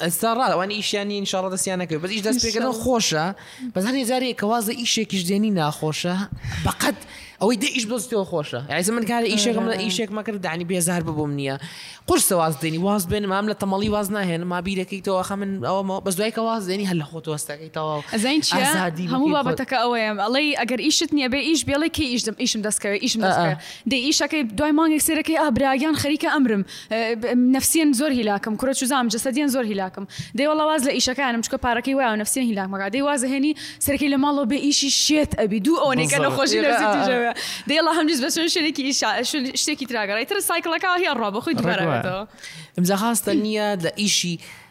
ئێستا ڕا ئەوانی ئیشیان نین شەڕە دەستیان نەکرد بەس ئیش دەست پێکردن خۆشە بەس هەندێک جارێک کە وازە ئیشێکیش دێنی ناخۆشە بەقەت ئەوەی دە ئیش بەستەوە خۆشە ئایسە من کارە ئیشێکم لە ئیشێک مەکرد دانی بێزار ببووم نییە قورسە واز دێنی واز بێن مام لە تەمەڵی واز ناهێن ما بیرەکەیتەوە خە من ئەوە بەس دوای کە واز دێنی هەر لە خۆ تۆستەکەیتەوە ئەزین چیادی هەموو بابەتەکە ئەوەیە ئەڵی ئەگەر ئیشت نییە بێ ئیش بێڵێ کە ئیشدم ئیشم دەستکەوێت ئیشم دەستکە دە ئیشەکەی دوای مانگێک سێرەکەی ئابراگیان خەریکە ئەمرم نەفسیەن زۆر هیلاکم کورە چزام جەسەدیەن زۆر هیلاکم دەی وڵا واز لە ئیشەکانم چکە پارەکەی وایە نفسیەن هیلاک مەگا دەی وازە هێنی سەرکی لە ماڵەوە بێ ئیشی شێت ئەبی دوو ئەوەنەی کە نەخۆشی لەژەوە دەی وڵا هەمجز بە شوێن شوێنێکی ئیشا شتێکی تراگەڕی تر سایکلەکە هی ڕۆ بەخۆی دوبارەوە ئەمجا خاستە نییە لە ئیشی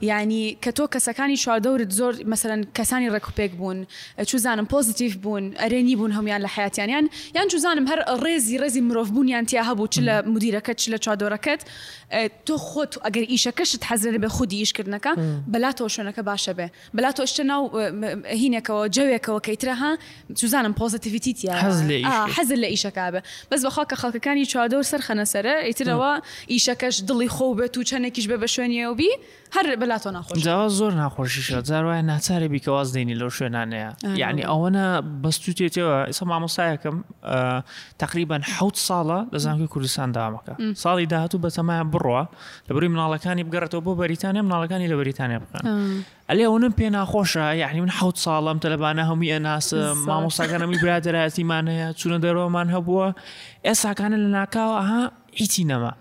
یانی کە تۆ کەسەکانی چواردەورت زۆر مەسەرەن کەسانی ڕێکوپێک بوون چوزانم پۆزیتیف بوون ئەرێنی بوون هەموان لە حیاتیانیان یان چوزانم هەر ڕێزی ڕێزی مرۆڤ بوونیان تیا هەبوو چ لە مدیرەکە چ لە چادۆرەکەت تۆ خۆت ئەگەر ئیشەکەشت حەزێنە بە خودی ئیشکردنەکە بەلاتەوە شوێنەکە باشە بێ مەلا تۆ ئەچتە ناو هینێکەوە جەوێکەوە کەی ترە ها سوزانم پۆزەتیڤیتی تیا حەز لە ئیشێ. ئا حەزت لە ئیشەکە بێ بەس بەخوا کە خەڵکەکانی چواردەور سەر خەنە سەرە ئیتر ئەوە ئیشەکەش دڵی خۆو بێت و چەنێکیش بێ بە شوێنیەو بی هەر بەلا تۆ ناخۆش جا واز زۆر ناخۆشیشە جار وایە ناچارێ بی کە واز دێنی لەو شوێنانەیە آه یعنی والله. ئەوەنە بەستوتێتەوە ئێستا مامۆستایەکەم آه، تقریبا حەوت ساڵە لە زانکۆی کوردستان دامەکە ساڵی داهاتوو بەتەمایە بڕوا لە بری مناڵەکانی بگەڕێتەوە بۆ بەریتانیا مناڵەکانی لە بەریتانیا بکەن ئەلێ ئەوەم پێ ناخۆشە یعنی من حوت ساڵم تەلبانە هەمووی ئەناسە مامۆساگەنەمی برادرایەتیمان هەیە چونە دەرەوەمان هەبووە ئێساکانە لە ناکاوە ها هیچی نەما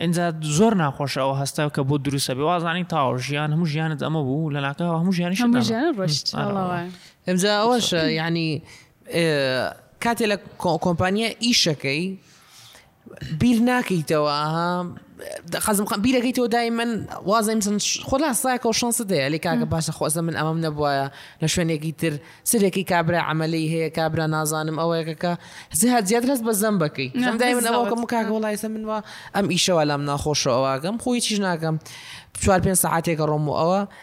ئەجا زۆر ناخۆش ئەو هەستا کە بۆ دروستە بێ وازانی تاو ژیان هەموو ژیانت ئەمە بوو لە ناکەەوە هەموو ژیانی ڕشت ئەمجا ئەوەشە ینی کاتێ لە کۆمپانیا ئیشەکەی بیر ناکەیتەوە ئاها دەخەزم خەم بیرەکەی تۆ دای من وازم سن خۆ لە ساکە و شانس دەیە لێ کاکە باشە خۆزە من ئەمەم نەبووە لە شوێنێکی تر سرێکی کابرا عملی هەیە کابرا نازانم ئەوەیەکەکە زیاد زیاد هەست بە زەم بەکەی زەم دای من ئەوکەم و کاکە وڵایسە من وە ئەم ئیشەوە لام ناخۆشەوەگەم خۆی چیش ناکەم چوار پێ ساعتێکە ڕۆم و ئەوە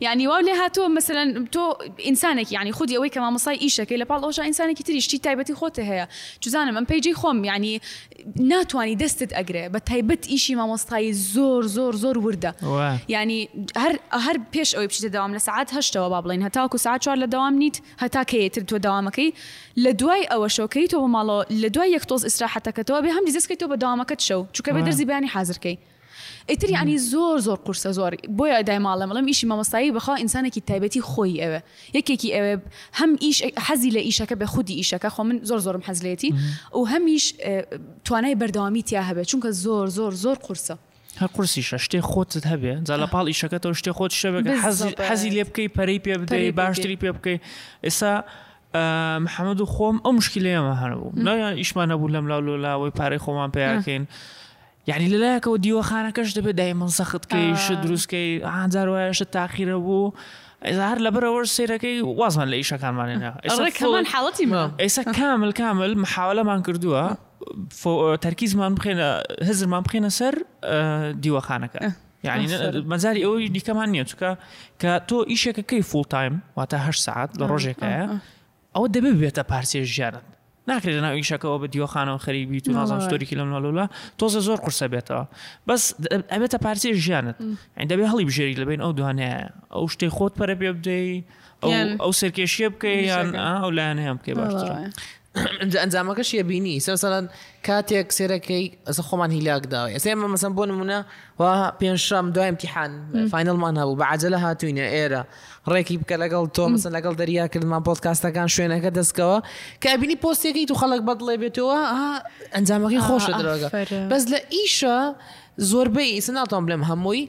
یانی واو لێ هاتووە مەسەلەن تۆ ئینسانێکی یانی خودی ئەوەی کە مامۆسای ئیشەکەی لە پاڵ ئەوشا ئینسانێکی تری شتی تایبەتی خۆتە هەیە چزانم ئەم پیجی خۆم یانی ناتوانانی دەستت ئەگرێ بە تایبەت ئیشی مامۆستایی زۆر زۆر زۆر وردە ینی هەر هەر پێش ئەوی بچیتە داوام لە سعات هەشتەوە با بڵین هەتاکو سعات چوار لە داوام نیت هەتا کەیتر تۆ داوامەکەی لە دوای ئەوە شەکەی تۆ بە ماڵەوە لە دوای یەک تۆز ئیسراحەتەکەتەوە بێ هەم دیزەستکەی تۆ بە داوامەکەت شەو چکە بە دەرزی بەیانی حازرکەی ئیتر یەعنی زۆر زۆر قورسە زۆر بۆیە ئەدای ماڵێم بڵێم ئیشی مامۆستایی بەخوا ئینسانێکی تایبەتی خۆی ئەوێ یەکێکی ئەوێ هەم ئیش حەزی لە ئیشەکە بێ خودی ئیشەکە خۆ من زۆر زۆرم حەزلێتی و هەمیش توانای بەردەوامی تیا هەبێت چونکە زۆر زۆر زۆر قورسە هەر قورسیشە شتێ خۆتت هەبێ جا لە پاڵ ئیشەکەتەوە شتێ خۆت شەبێک حەزی لێ بکەی پەرەی پێ بدەی باشتری پێ بکەی ئێستا محەممەد و خۆم ئەو مشکلەیەمە هەنەبوو نایان ئیشمان هەبوو لەم لاولۆلاەوەی پارەی خۆمان پیاکەین. یەعنی لە لایەکەوە دیوەخانەکەش دەبێ دایمەن سەخت کەی شت دروست کەی ئاجار وایە شت تاخیرە بوو هەر لە بەرەوەش سیرەکەی وازمان لە ئیشەکانمانێنا ئەڕێکمان حاڵەتی ئێستا کامل کامل محاولەمان کردووە تەرکیزمان بخێنە هزرمان بخێنە سەر دیوەخانەکە یعنی مەزاری ئەوی دیکەمان نییە چکە کە تۆ ئیشێکەکەی فول تایم واتە هەر سعات لە ڕۆژێکەیە ئەوە دەبێ ببێتە پارچەی ژیانت ناکرێت لەناو ئیشەکەەوە بە دیوەخانەوە خەریک بیت و نازان ستۆریکی لەم لەلولا تۆزە زۆر قرسە بێتەوە بەس ئەبێتە پارچەی ژیانت دەبێ هەڵی بژێری لەبین ئەو دوانەیە ئەو شتەی خۆت پەرە پێ بدەی ئەو سەرکێشیە بکەی یان ئەو لایەن هەم بکەی باشتر ئەنجامەکەش یە بینی سەرسەرەن کاتێک سێرەکەی ئەس خۆمان هیلاک داوە ئێسێمە مەسم بۆ نمونە و پێنج شەم دوای امتحان فینلمان هەبوو بە عجلە هاتوینە ئێرە ڕێکی بکە لەگەڵ تۆ مەسن لەگەڵ دەریا کردمان پۆتکاستەکان شوێنەکە دەستکەوە کە ئەبینی پۆستێکی تو خەڵک بەدڵێ بێتەوە ئەنجامەکەی خۆشە درۆگە بەس لە ئیشە زۆربەی ئیسە ناتوان بلێم هەمووی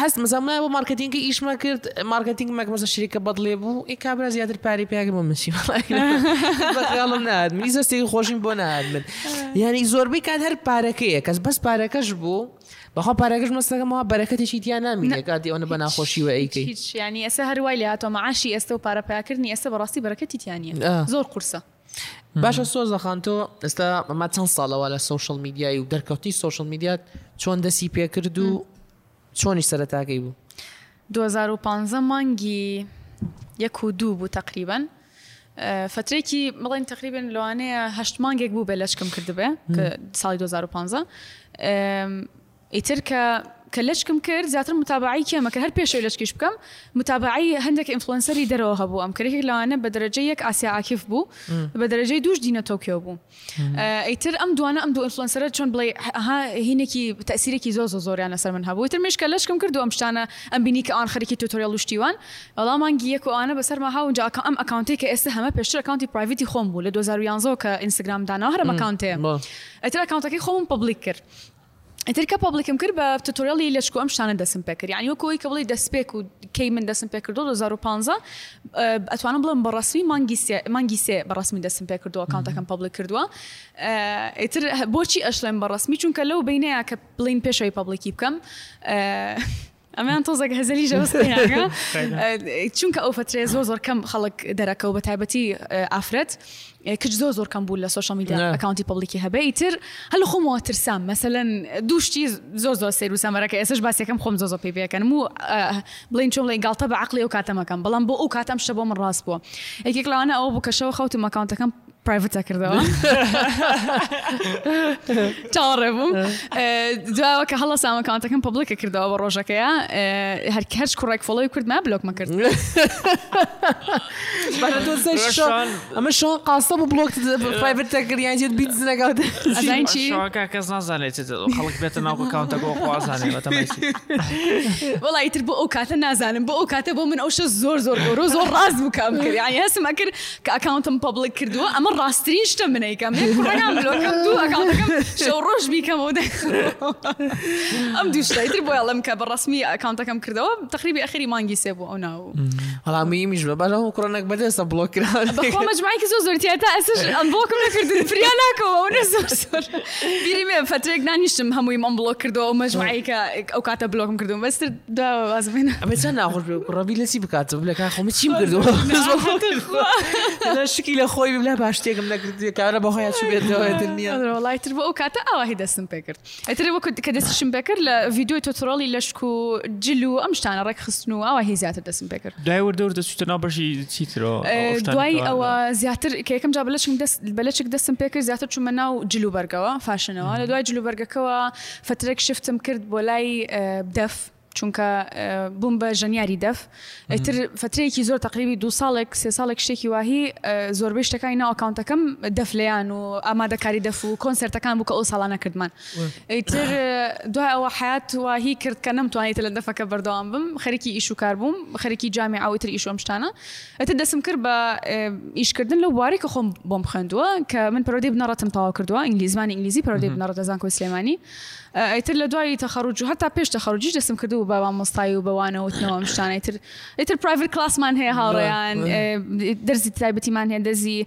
هەست مزەمای بۆ مارکتینگە ئیشمە کرد مارکتینگ مەک مەسە شریکە بەدڵێ بوو ئی کابرا زیاتر پارەی پیاگە بۆ منشی بەڵم نات میزەستێکی خۆشیم بۆ نات من یعنی زۆربەی کات هەر پارەکەیە کەس بەس پارەکەش بوو بەخوا پارەکەش مەسەکەمەوە بەرەکەتێکی تیا نامینێ کاتی ئەوەنە بە ناخۆشی وە ئەیکەی هیچ ینی ئێستا هەروای لە هاتۆ مەعاشی ئێستا و پارە پیاکردنی ئێستا بەڕاستی بەرەکەتی تیانە زۆر قورسە باشە سۆزە خانتۆ ئێستا ئەمە چەند ساڵەوە لە سوشل میدیایی و دەرکەوتنی سوشل میدیات چۆن دەسی پێکرد و چۆنی سەرتاکەی بوو دوو هەزار و پازدە مانگی یەک و دوو بوو تەقریبەن فترێکی بڵێن تقریبن لەوانەیە هەشت مانگێک بوو بێ لەچکم کردبێ ساڵی 2015 ئیتر کە کە لەچکم کرد زیاتر متابعی کێمە کە هەر پێشەوەی لەچکیش بکەم متابعی هەندێک ئینفلۆنسەری دەرەوە هەبوو ئەم کرێک لەوانە بە دەرەجە یەک ئاسیا عکیف بوو بە دەرەجەی دووش دینە تۆکیۆ بوو ئیتر ئەم دوانە ئەم دوو ئینفلۆنسەرە چۆن بڵێ ها هینێکی تەسیرێکی زۆر زۆر زۆریان لەسەر من هەبوو تر مشکە لەشکم کردو ئەم شتانە ئەم بینی کە ئەوان خەریکی توتۆریال شتیوان ئەڵا مانگی یەک و ئەوانە بەسەر ما هاونجا ئەکا ئەم ئەکاونتی کە ئێستا هەمە پێشتر ئەکاونتی پرایڤیتی خۆم بوو لە 2011 کە ئینستاگرام داناوە هەرم ئەکاونتەیە ئیتر ئەکاونتەکەی خۆم پەبلیک کرد ئیتر کە پەبلیکم کرد بە تۆتۆریالی لەچک و ئەم شتانە دەسم پێ کرد یعنی وەکو ئەوەی کە بڵێی دەستپێک و کەی من دەسم پێ کردو 2015 ئەتوانم بڵێم بە ڕەسمی مانگی سێ مانگی سێ بە ڕەسمی دەسم پێ کردو ئەکاونتەکەم پەبلیک کردووە ئیتر بۆچی ئەشڵێم بە ڕەسمی چونکە لەو بینەیە کە بڵین پێشەوەی پەبلیکی بکەم ئەمیان تۆزەک هەزەلی ژەوز قەیاگە چونکە ئەو فترێ زۆر زۆر کەم خەڵک دەرەکە و بە تایبەتی ئافرەت کچ زۆر زۆر کەم بوو لە سوۆشە میدیا ئەکاونتی پبلیکی هەبێ ئیتر هەل خۆمەوە ترسام مەسەەن دووشتی زۆر زۆر سەیر و سەمەرەکە ئێسش باسیەکەم خۆم زۆ زۆ پێ پێەکەن و بڵین چۆم لەی گاڵتە بە عقلی و کاتەمەکەم بەڵام بۆ ئەو کاتەم شە بۆ من ڕاست بووە یەکێک لەوانە ئەو بکەشەوە خەوتم ئەکاونتەکەم پرایڤتە کردەوە چاڕێ بووم دواوە کە هەڵە سامەکانتەکەم پبلکە کردەوە بە ڕۆژەکەیە هەر هەرچ کوڕێک فڵی کردمە بلۆکمە کرد ئەمە شۆ قاسە بۆ بلۆک پرایڤتە کردیان جێت بیت زنەکەوت کەس نازانێت خەڵک بێتە ناو کاونتە بۆ خوازانێت وڵی تر بۆ ئەو کاتە نازانم بۆ ئەو کاتە بۆ من ئەوشە زۆر زۆر گەورە زۆر ڕاست بکەم کرد یاسمە کرد کە ئەکاونتم پەبلک کردووە ئەمە ڕاستترین شتە من ئەیکەم یەک کوڕەکان بلۆکم دوو ئەکاونتەکەم شەو ڕۆژ بیکەمەوە دەخەمەوە. ئەم دوو شتە ئیتر بۆیە ئەڵێم کە بە ڕەسمی ئەکاونتەکەم کردەوە تقریبی ئەخری مانگی سێ بوو ئەو ناو هەڵا میمیش بە باش هەموو کوڕەنەک بەدەستە بڵۆک کرا بەخوا مەجموعێکی زۆر زۆر تیا تا ئێستاش ئەنبڵۆکم نەکردن فریا ناکەوە ئەوەنە زۆر زۆر بیری مێ فترێک دانیشتم هەموویم ئەنبڵۆک کردەوە ئەو مەجموعەی کە ئەو کاتە بلۆکم کردوم بەستر داوە باز بینە ئەمە چەند ناخۆش بێ ڕەبی لەچی بکاتەوە بلە کا خۆمە چیم کردەوە شکی لە خۆی بلا باش تێکم نەکردێ کارە بە خۆیان چ بێتەوە نیە وڵای تر بۆ ئەو کاتە ئاواهی دەستم پێ کرد ئەتر وەکو کە دەستشم پێ کرد لە ڤیددیوی تۆترۆڵی لەشک و جل و ئەم شتانە ڕێک خستن و ئاوا هی زیاتر دەستم پێ کرد دوای وردەور دەچیتە ناو بەشی چیترەوە دوای ئەوە زیاتر کێکم جا بلەچم دەست بلەچک دەستم پێ کرد زیاتر چوومە ناو جلوبەرگەوە فاشنەوە لە دوای جلوبەرگەکەەوە فترەێک شفتم کرد بۆ لای دەف چونکە بووم بە ژەنیاری دەف ئەتر فترەیەکی زۆر تقریبی دو ساڵێک سێ ساڵێک شتێکی واهی زۆربەی شتەکانی ناو ئەکاونتەکەم دەف لیان و ئامادەکاری دەف و کۆنسرتەکان بوو کە ئەو ساڵانە کردمان ئیتر دوای ئەوە حیات واهی کرد کە نەمتوانیت لە دەفەکە بەردەوام بم خەرکی ئیش و کار بووم خەرکی جامی ئەوتر ئیشۆم شتانە ئیتر دەسم کرد بە ئیشکردن لەو بواری کە خۆم بۆم خوێندووە کە من پرۆدی بنەڕەتم تەواو کردووە ئینگلیزمانی ئینگلیزی پرۆدی بنەڕەت لە زانکۆی سلێمانی ئیتر لە دوای تەخەڕوج و هەتا پێش تەخەڕوجیش دەسم کردو بە مامۆستایی و بەوانەوتنەوەم شتانەی تر ئیتر پرایڤت کلاسمان هەیە هاوڕێیان دەرزی تایبەتیمان هەیە دەزی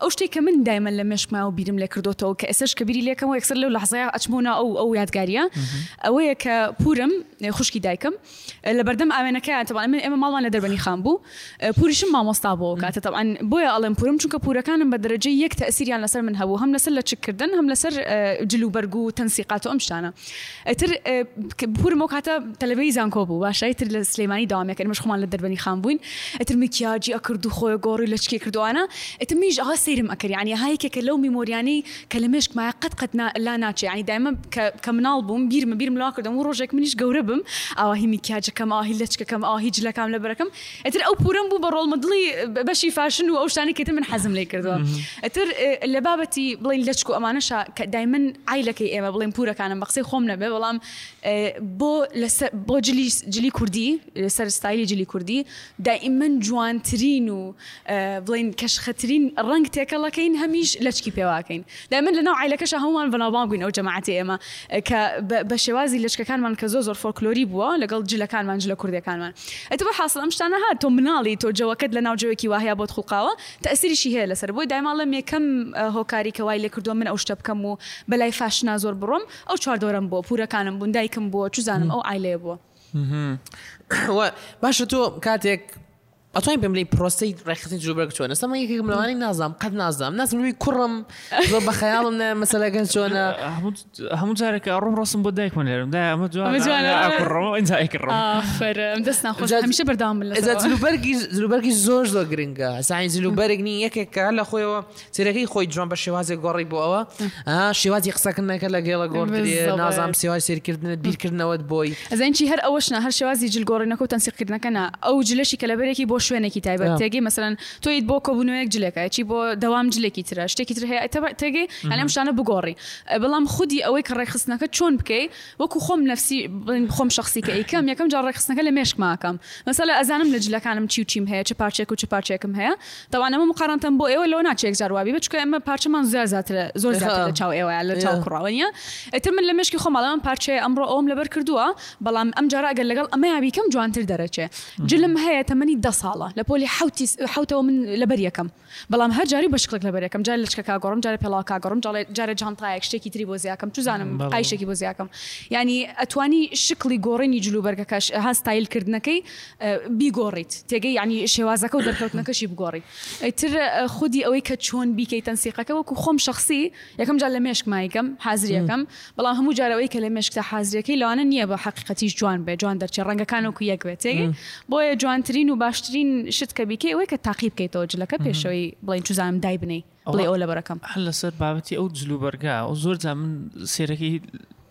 ئەو شتەی کە من دایمەن لە مێشک مایەوە بیرم لێ کردۆتەوە کە ئێسەش کە بیری لێ کەمەوە یەکسەر لەو لەحزەیە ئەچم بۆ ناو ئەو ئەو یادگارییە ئەوەیە کە پورم خوشکی دایکم لەبەردەم ئاوێنەکەیان تەبان من ئێمە ماڵمان لە دەربەنی خان بوو پوریشم مامۆستا بۆ کاتە تەبان بۆیە ئەڵێم پورم چونکە پورەکانم بە دەرەجەی یەک تەسیریان لەسەر من هەبوو هەم لەسەر لە چککردن هەم لەسەر جلوبەرگ و تەنسیقات و ئەم شتانە ئیتر پورم ئەو کاتە تەلەبەی زانکۆ بوو باشە ئیتر لە سلێمانی داوامێکە مش خۆمان لە دەربەنی خان بووین ئیتر مکیاجی ئەکرد و خۆی گۆڕی لە چکی کردوانە ئیتر میش ئەها سەیرم ئەکرد ینی هایکێکە لەو میمۆریانی کە لە مێشک مایە قەت قەت لا ناچێ ینی دایمە کە مناڵ بووم بیرمە بیرم لا کردم و ڕۆژێک منیش گەورە بم ئاواهی مکیاجەکەم ئاهی لەچکەکەم ئاهی جلەکەم لە بەرەکەم ئەتر ئەو پورم بوو بە ڕۆڵمدڵی بەشی فاشن و ئەو شتانی کەتە من حەزم لی کردووە ئەتر لە بابەتی بڵین لەچکو ئەمانەشا کە دای من ئایلەکەی ئێمە بڵێن پورەکانم بە قسەی خۆم نەبێ بەڵام بۆ بۆ جلی جلی کوردی سەر ستایلی جلی کوردی دای من جوانترین و بڵین کەشخەترین ڕنگ تێکەڵەکەین هەمیش لەچکی پێواکەین لای من لەناو عایلەکەشا هەموومان بەناوبانگ بووین ئەو جەماعەتی ئێمە کە بە بە شێوازی لەچکەکانمان کە زۆر زۆر فۆلکلۆری بووە لەگەڵ جلەکانمان جلە کوردیەکانمان ئەتوو بە حاسڵ ئەم شتانە هەر تۆ مناڵی تۆ جەوەکەت لەناو جەوێکی واهەیە بۆت خوڵقاوە تەئسیریشی هەیە لەسەر بۆی دایما ئەڵێم یەکەم هۆکاری کە وای لێکردووە من ئەو شتە بکەم و بە لای فاشنا زۆر بڕۆم ئەو چواردەورەم بووە پوورەکانم بوون دایکم بووە چوزانم ئەو عایلەیە بووە. وە باشە تۆ کاتێک ئەتوانی پێم بڵێی پرۆسەی ڕێکخستنی جلوبەرگ چۆنە سەما یەکێکم لەوانەی نازانم قەت نازانم نازم لەوی کوڕم زۆر بە خەیاڵم نایە مەسەلەکە چۆنە هەموو جارێکە ئەڕۆم ڕۆسم بۆ دایکمە لێرم دا ئەمە جوانڕۆمەمیشە بەردام جلوبەرگی جلوبەرگی زۆر زۆر گرنگە سای جلوبەرگنی یەکێکە لە خۆیەوە سیرەکەی خۆی جوان بە شێوازێک گۆڕی بۆ ئەوە شێوازی قسەکردنەکە لە گێڵە گۆڕ نازام سێوای سێرکردن بیرکردنەوەت بۆی ئەزانچی هەر ئەوەشنا هەر شێوازی جل گۆڕینەکە و تەنسیقردنەکەنا ئەو جلەشی کە لەبەرێکی بۆ شوێنێکی تایبەت تێگەی مەسەن تۆیت بۆ کۆبوونەوەیەک جلەکەچی بۆ دەوام جلێکی ترە شتێکی تر هەیە تێگەی ئەلەم شانە بگۆڕی بەڵام خودی ئەوەی کە ڕێکخستنەکە چۆن بکەی وەکو خۆم نفسی خۆم شخصی کە ئیکەم یەکەم جار ڕێکخستنەکە لە مێشکماکەم مەسەلا ئەزانم لە جلەکانم چی و چیم هەیە چ پارچێک و چ پارچێکم هەیە تەوان ئەمە مقارنتەم بۆ ئێوە لەوە ناچێک زار وابی بە چکە ئەمە پارچەمان زیاد زیاترە زۆر زیاتر لە چاو ئێوە لە چاو کوڕەوەنیە ئەتر من لە مشکی خۆ ماڵەوەم پارچەیە ئەمڕۆ ئەوم لەبەر کردووە بەڵام ئەم جارە ئەگەر لەگەڵ ئەمە یابیکەم جوانتر دەرەچێ جلم هەیە تەمەنی دە ساڵە لە پۆلی حوتی حوتەوە من لەبەر یەکەم بەڵام هەر جاری بەشکڵک لەبەر یەکەم جار لەچکە کاگۆڕم جارە پێڵاو کاگەڕم جاڵێ جارە جانتایەک شتێکی تری بۆ زیاکەم چزانم قایشێکی بۆ زیاکەم ینی ئەتوانی شکلی گۆڕینی جلوبەرگەکەش هەستایلکردنەکەی بیگۆڕیت تێگەی یانی شێوازەکە و دەرکەوتنەکەشی بگۆڕی ئیتر خودی ئەوەی کە چۆن بیکەی تەنسیقەکە وەکو خۆم شخصی یەکەم جار لە مێشک مایکەم حازریەکەم بەڵام هەموو جارەوەی کە لە مێشکدا حازرەکەی لەوانە نییە بە حقیقەتیش جوان بێ جوان دەرچێ ڕەنگەکان وەکو یەک بێت تێگەی بۆیە جوانترین و باشترین شت کە بیکەی ئەوەی کە تاقی بکەیتەوە جلەکە پێشەوەی بڵین چزانم دای بنەی بڵێ ئەو لە بەرەکەم هەر لەسەر بابەتی ئەو جلوبەرگا و زۆر جا من سێرەکەی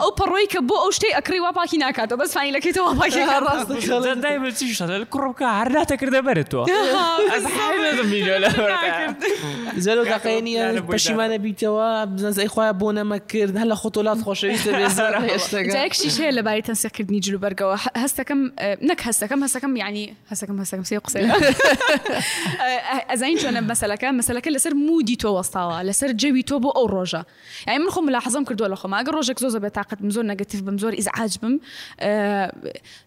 ئەو پەڕۆی کە بۆ ئەو شتەی ئەکڕی وا پاکی ناکاتەوە بەس فانیلەکەیتەوە وا پاکی ئەکات ڕاست دەکات. جا دایمە چی شەڵە کوڕ بکە هەر ناتەکردە بەرە تۆ ئەز حەیرەتم بینیوە لە زەرو دەقەی نییە کاتەوە بۆی پەشیمانە بیتەوە بزانس ئەی خۆیان بۆ نەمە کرد هەر لە خۆت و لات خۆشەویست دەبێ زەرو جا هێشتەکە یەکشیش هەیە لەبارەی تەنسیقکردنی جل و بەرگەوە هە- هەستەکەم ئە، نەک هەستەکەم هەستەکەم یعنی هەستەکەم هەستەکەم سێ قسە ئەزانین چۆنە مەسەلەکە مەسەلەکە لەسەر مودی تۆ وەستاوە لەسەر جەوی تۆ بۆ ئەو ڕۆژە یانی من خۆم ملاحەزەم کردوە لە خۆما ئەگەر ڕۆژێک زۆر زۆر بێ تاقەت بم زۆر نەگەتیڤ بم زۆر ئیزعاج بم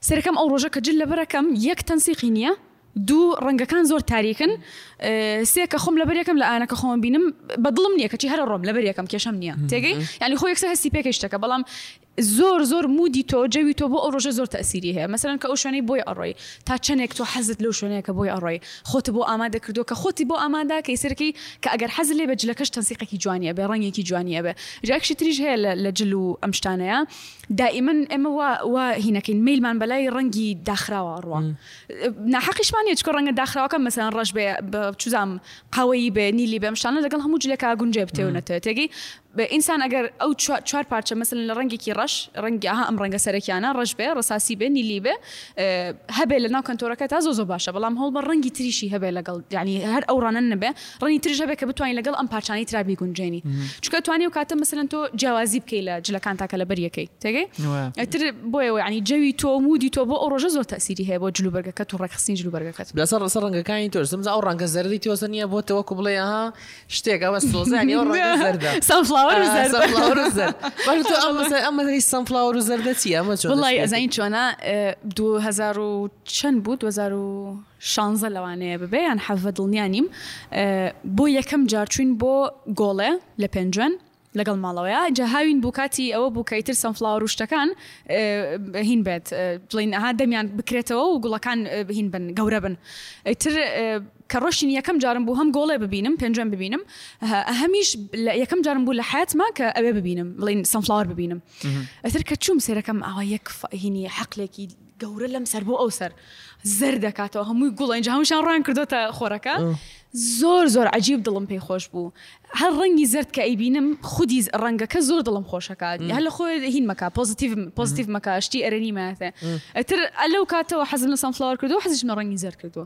سەرەکەم ئەو ڕۆژە کە جل لەبەرەکەم یەک تەنسیقی نییە دوو ڕەنگەکان زۆر تاریکن سێ کە خۆم لەبەر یەکەم لە ئاەکە خۆم بینم بە دڵم نییە کەچی هەر ڕۆم لەبەر یەکەم کێشم نییە تێگەی ینی خۆ یەکسە هەستی پێکەشتەکە بەڵام زۆر زۆر مودی تۆ جەوی تۆ بۆ ئەو ڕۆژە زۆر تەئسیری هەیە مەسەلەن کە ئەو شوێنەی بۆی ئەڕۆی تا چەنێک تۆ حەزت لەو شوێنەیە کە بۆی ئەڕۆی خۆتت بۆ ئامادە کردووە کە خۆتی بۆ ئامادە کەی سەرکەی کە ئەگەر حەزت لێبێ جلەکەش تەنسیقێکی جوانی ئەبێ ڕەنگێکی جوانی ئەبێ جا ئەکشی تریش هەیە لە لە جل و ئەم شتانەیە دائیمەن ئێمە وا وا هینەکەین مەیلمان بەلای ڕەنگی داخراوە ئەڕوا ناحەقیشمان نیە چکۆ ڕەنگە داخراوەکە مەسەلەن ڕەش بێ چزام قاوەیی بێ نیلی بێ ئەم شتانە لەگەڵ هەموو جلێکا گونجێ بتێونەتێ تێگەی ئینسان ئەگەر ئەو چوار پارچە مەسەلەن لە ڕەنگێکی ڕەش، ڕەنگی ئاها ئەم ڕەنگە سەرەکیانە، ڕەش بێ، ڕەساسی بێ، نیلی بێ، هەبێ لە ناو کەنتۆرەکەتا زۆ زۆ باشە، بەڵام هەوڵبە ڕەنگی تریشی هەبێ لەگەڵ یانی هەر ئەو ڕەنە نەبێ، ڕەنی تریش هەبێ کە بتوانی لەگەڵ ئەم پارچانەی ترا بیگونجێنی. چونکە ئەتوانی ئەو کاتە مەسەلەن تۆ جیاوازی بکەی لە جلەکانتا کە لەبەر یەکەی. تێگەی؟ ئیتر بۆیە وە یانی جەوی تۆ و مودی تۆ بۆ ئەو ڕۆژە زۆر تەئسیری هەیە بۆ جل و بەرگەکەت و ڕێکخستنی جل و بەرگەکەت. لەسەر ڕەسە ڕەنگەکانی تۆش، سەرنجە ئەو ڕەنگە زەردی تۆ سەر نییە بۆ تە وەکوو بڵێی ئەها شتێک ئەوە سۆزانی ئەو ڕەنگە زەردە سەنفلاوەر و زەردە. سەنفلاوەر و زەرد بەڵام تۆ ئەم مەسە- ئەم مەسەی سەنفلاوەر و زەردە چیە ئەمە چۆن وڵی دەستکەوت؟ ئەزین چۆنا دو هزار و چەند بوو 2016 لەوانەیە ببێ یان حەڤە دڵنیا نیم ئە، بۆ یەکەم جار چوین بۆ گۆڵێ لە پێنجوێن لەگەڵ ماڵەوەیە جا هاوین بوو کاتی ئەوە بوو کە ئیتر سەنفڵاوەر و شتەکان هین بێت بڵین ئەها دەمیان بکرێتەوە و گوڵەکان هین بن گەورە بن ئیتر کە ڕۆشتین یەکەم جارم بوو هەم گۆڵێ ببینم پێنجم ببینم هەمیش یەکەم جارم بوو لە حیاتما کە ئەوێ ببینم بڵین سنفلاوەر ببینم ئەتر کە چوم سێرەکەم ئاوا یەک هینی حەقلێکی گەورە لەم سەر بۆ ئەو سەر زەر دەکاتەوە هەمووی گوڵە ئینجا هەمووشان ڕان کردوتە خۆرەکە زۆر زۆر عجیب دڵم پێی خۆش بوو هەر ڕەنگی زرد کە ئەیبینم خودی ڕەنگەکە زۆر دڵم خۆشەکات هەر لە خۆ هین مەکە پۆزیتیو پۆزیتیو مەکە شتی ئەرێنی ماتێ ئەتر ئەلەو کاتەوە حەزم لە سەنفلاوەر کردو حەزیشمە ڕەنگی زرد کردووە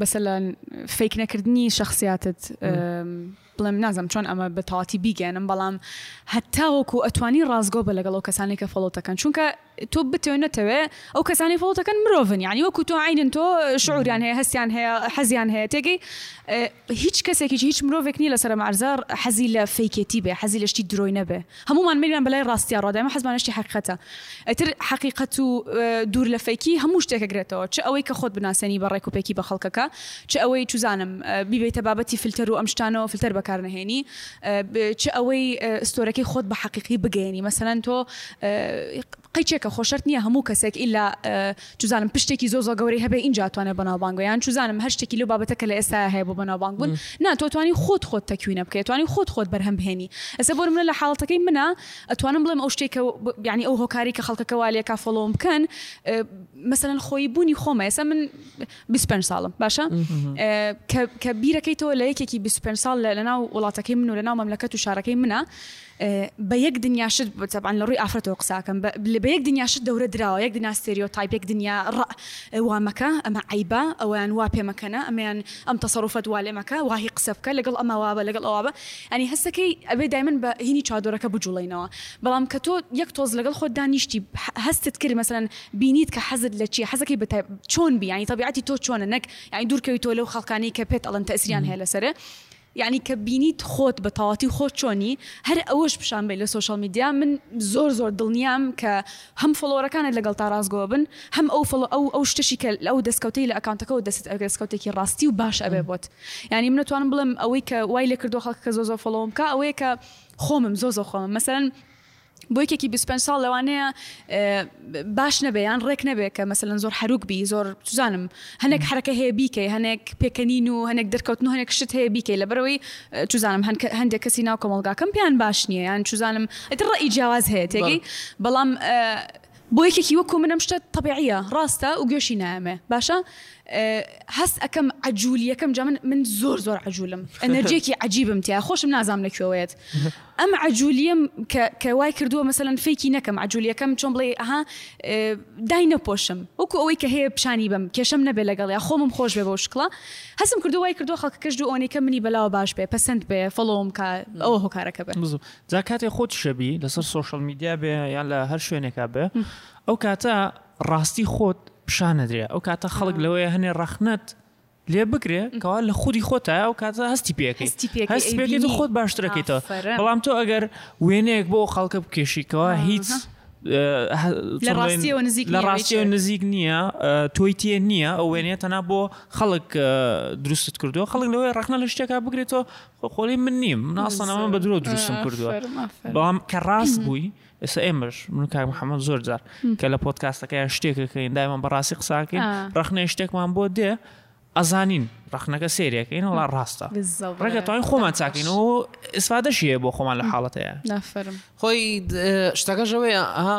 بەسەلا فیک نەکردنی شخصیاتت بڵێم نازم چۆن ئەمە بە تااتی بیگەێنم بەڵام هەتا وەکو ئەتوانی ڕازگۆ بە لەگەڵ ئەو کەسانی کە فڵۆتەکەن چونکە تۆ بتێ نەتەوێ ئەو کەسانی فڵۆتەکەن مرۆڤن ینی وەکو تۆ عینن تۆ شعوریان هەیە هەستیان هەیە حەزیان هەیە تێگەی هیچ کەسێکیش هیچ مرۆڤێک نیە لەسەر ئەم عەرزە حەزی لە فەیکێتی بێ حەزی لە شتی درۆی نەبێ هەموومان مێرمان بەلای ڕاستیا ڕادایە ئەمە حەزمان لە شتی حەقیقەتە ئیتر حەقیقەت و دوور لە فەیکی هەموو شتێک ئەگرێتەوە چ ئەوەی کە خۆت بناسێنی بە ڕێک و پێکی بە خەڵکەکە چ ئەوەی چوزانم بیبەیتە بابەتی فلتەر و ئەم شتانەوە فلتەر بەکار نەهێنی چ ئەوەی ستۆرەکەی خۆت بە حەقیقی بگەیەنی مەسەلەن تۆ قەیچێکە خۆ شەرت نیە هەموو کەسێک ئیلا چوزانم پشتێکی زۆ زۆ گەورەی هەبێ ئینجا ئەتوانێ بەناوبانگ بێ یان چوزانم هەر شتێکی لەو بابەتە کە لە ئێستایا هەیە بۆ بەناوبانگ بوون نا تۆ توانی خۆت خۆت تەکوینە بکەی توانی خۆت خۆت بەرهەم بهێنی ئێستا بۆ نمونە لە حاڵەتەکەی منە ئەتوانم بڵێم ئەو شتێکە یانی ئەو هۆکاری کە خەڵکەکە وا لێ کا فۆڵۆوم بکەن مەسەلەن خۆی بوونی خۆمە ئێستا من 25 ساڵم باشە کە بیرەکەیتەوە لە یەکێکی 25 ساڵ لە لەناو وڵاتەکەی من و لەناو مەملەکەت و شارەکەی منە بە یەک دنیا شت تەبان لە ڕووی ئافرەتەوە قساکەم بە یەک دنیا شت دەورە دراوە یەک دنا سێریۆ تایپ یەک دنیا ڕ وامەکە ئەمە عیبە ئەویان وا پێمەکەنە ئەمیان ئەم تەسەڕوفەت والێمەکە واهی قسە بکە لەگەڵ ئەمە وابە لەگەڵ ئەوە بە ئەنی هەستەکەی ئەبێ دایمن بە هینی چادۆرەکە بجوڵینەوە بەڵام کە تۆ یەک تۆز لەگەڵ خۆت دانیشتی هەستت کرد مەسەن بینیت کە حەزت لە چی حەزەکەی بە چۆن بیانی تەبیعەتی تۆ چۆنە نەک یانی دوورکەوی تۆ لەو خەڵکانی کە پێت ئەڵەن تەسریان هەیە لەسەر یەعنی کە بینیت خۆت بە تەواتی خۆت چۆنی هەر ئەوەش پیشان بەی لە سۆشیال میدیا من زۆر زۆر دڵنیام کە هەم فۆڵۆوەرەکانت لەگەڵتا ڕاستگۆ بن هەم ئەو فڵۆ ئەو ئەو شتەشی کە ئەو دەستکەوتەی لە ئەکاونتەکەوە دەستت ئەگرێت دەستکەوتێکی ڕاستی و باش ئەبێ بۆت یانی من ئەتوانم بڵێم ئەوەی کە وای لێ کردووە خەڵک کە زۆر زۆر فۆڵۆوم کا ئەوەیە کە خۆمم زۆر زۆر خۆمم مەسەلەن بۆ یەکێکی بیست و پێنج ساڵ لەوانەیە باش نەبێ یان ڕێک نەبێ کە مەسەن زۆر حروک بی زۆر سوزانم هەنێک حرەکە هەیە بیکەی هەنێک پێکەنین و هەنێک دەرکەوتن و هەنێک شت هەیە بیکەی لە بەرەوەی چزانم هەندێک کەسی ناو کۆمەلگاکەم پێیان باش نییە یان چزانم ئەتر ڕێی جیاواز هەیە تێگەی بەڵام بۆ یەکێکی وەکو من ئەم شتە تەبیعیە ڕاستە و گوێشی نایەمێ باشە هەست ئەکەم عجولیەکەم جا من من زۆر زۆر عجولم ئەنەرجێکی عجیبم تیا خۆشم نازام لە کوێوەیەت ئەم عجولیم کە وای کردووە مەسەن فێکی نەکەم عجولیەکەم چۆن بڵێ ئەها دای نەپۆشم وەکو ئەوەی کە هەیە پیشانی بم کێشم نەبێ لەگەڵ یا خۆمم خۆش بێ بۆ شکڵە هەسم کردو وای کردو خەڵکەکەش دوو ئەوەی کە منی بەلاوە باش بێ پەسەند بێ فڵۆم کە ئەوە هۆکارەکە بە جا کاتێ خۆتیشە بی لەسەر سۆشل میدیا بێ یان لە هەر شوێنێکا بێ ئەو کاتە ڕاستی خۆت پیشانەدرێ ئەو کاتە خەڵک لەوەیە هەنێ ڕەخنەت لێ بگرێ کەوا لە خودی خۆتە ئەو کاتە هەستی پێەکەی خۆت باشترەکەیتەوە بەڵام تۆ ئەگەر وێنەیەک بۆ خەڵکە بکێشیکەوە هیچ لە ڕاستیەوە نزیک نییە تۆی تێ نییە ئەو وێنێ تەنا بۆ خەڵک دروستت کردووە خەڵک لەوەی ڕخنە لە شتێکا بگرێتەوە خۆ خۆی من نیم ناسەنەوە بە درۆ دروستم کردووە بەڵام کە ڕاست بووی ئێستا ئێمەش من کاک محەممەد زۆر جار کە لە پۆتکاستەکەیان شتێکەکەین دایمان بەڕاستی قساکەین ڕخنە شتێکمان بۆ دێ ئەزانین ڕخنەکە سێریەکەین وڵا ڕاستە ڕێگە توانین خۆمان چاکەینەوە ئسفادەشیە بۆ خۆمان لە حاڵەتەیە خۆی شتەکەشەوەیە ئەها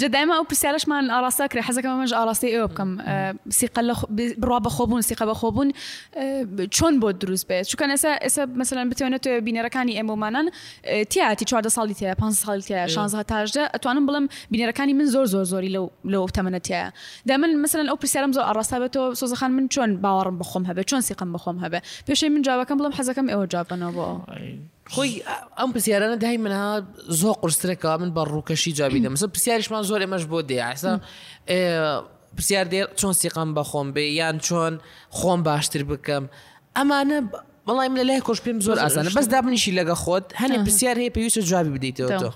جا دایمە ئەو پرسیارشمان ئاراستە کرێ حەزەکەم ئەمەش ئاراستەی ئێوە بکەم سیقە لە بڕوا بەخۆبوون سیقە بەخۆبوون چۆن بۆ دروست بێت چکەن ئێسا ئێسا مەسەلاەن بتوانێت توێ بینەرەکانی ئێمەمانان تیاتی چواردە ساڵی تەیە پ ساڵی تەیە شانزە تاژدە ئەتوانم بڵم بینەرەکانی من زۆر زۆر زۆری لەو لەو تەمەەتە دا من مەسەن ئەو پرسیارم زۆر ئاراستە بێتەوە سۆزەخان من چۆن باوەڕم بخۆم هەبێت چۆن سیقم بخۆم هەبێت پێشەی من جوابەکەم بڵم حەزەکەم ئێوە جوابەنەوە بۆ خۆی ئەم پرسیارانە دای منها زۆر قرسترەکە من بە ڕووکەشی جوابی دەم پرسیارشمان زۆر ئێمەش بۆ دێعسا پرسیار دێ چۆن سیقام بە خۆم بێ یان چۆن خۆم باشتر بکەم ئەمانە بەڵی من لای خۆش پێم زۆر ئاسانە بەس دابنیشی لەگە خۆت هەنێ پرسیار هەیە پێویستە جوابی بدەیتەوە تۆ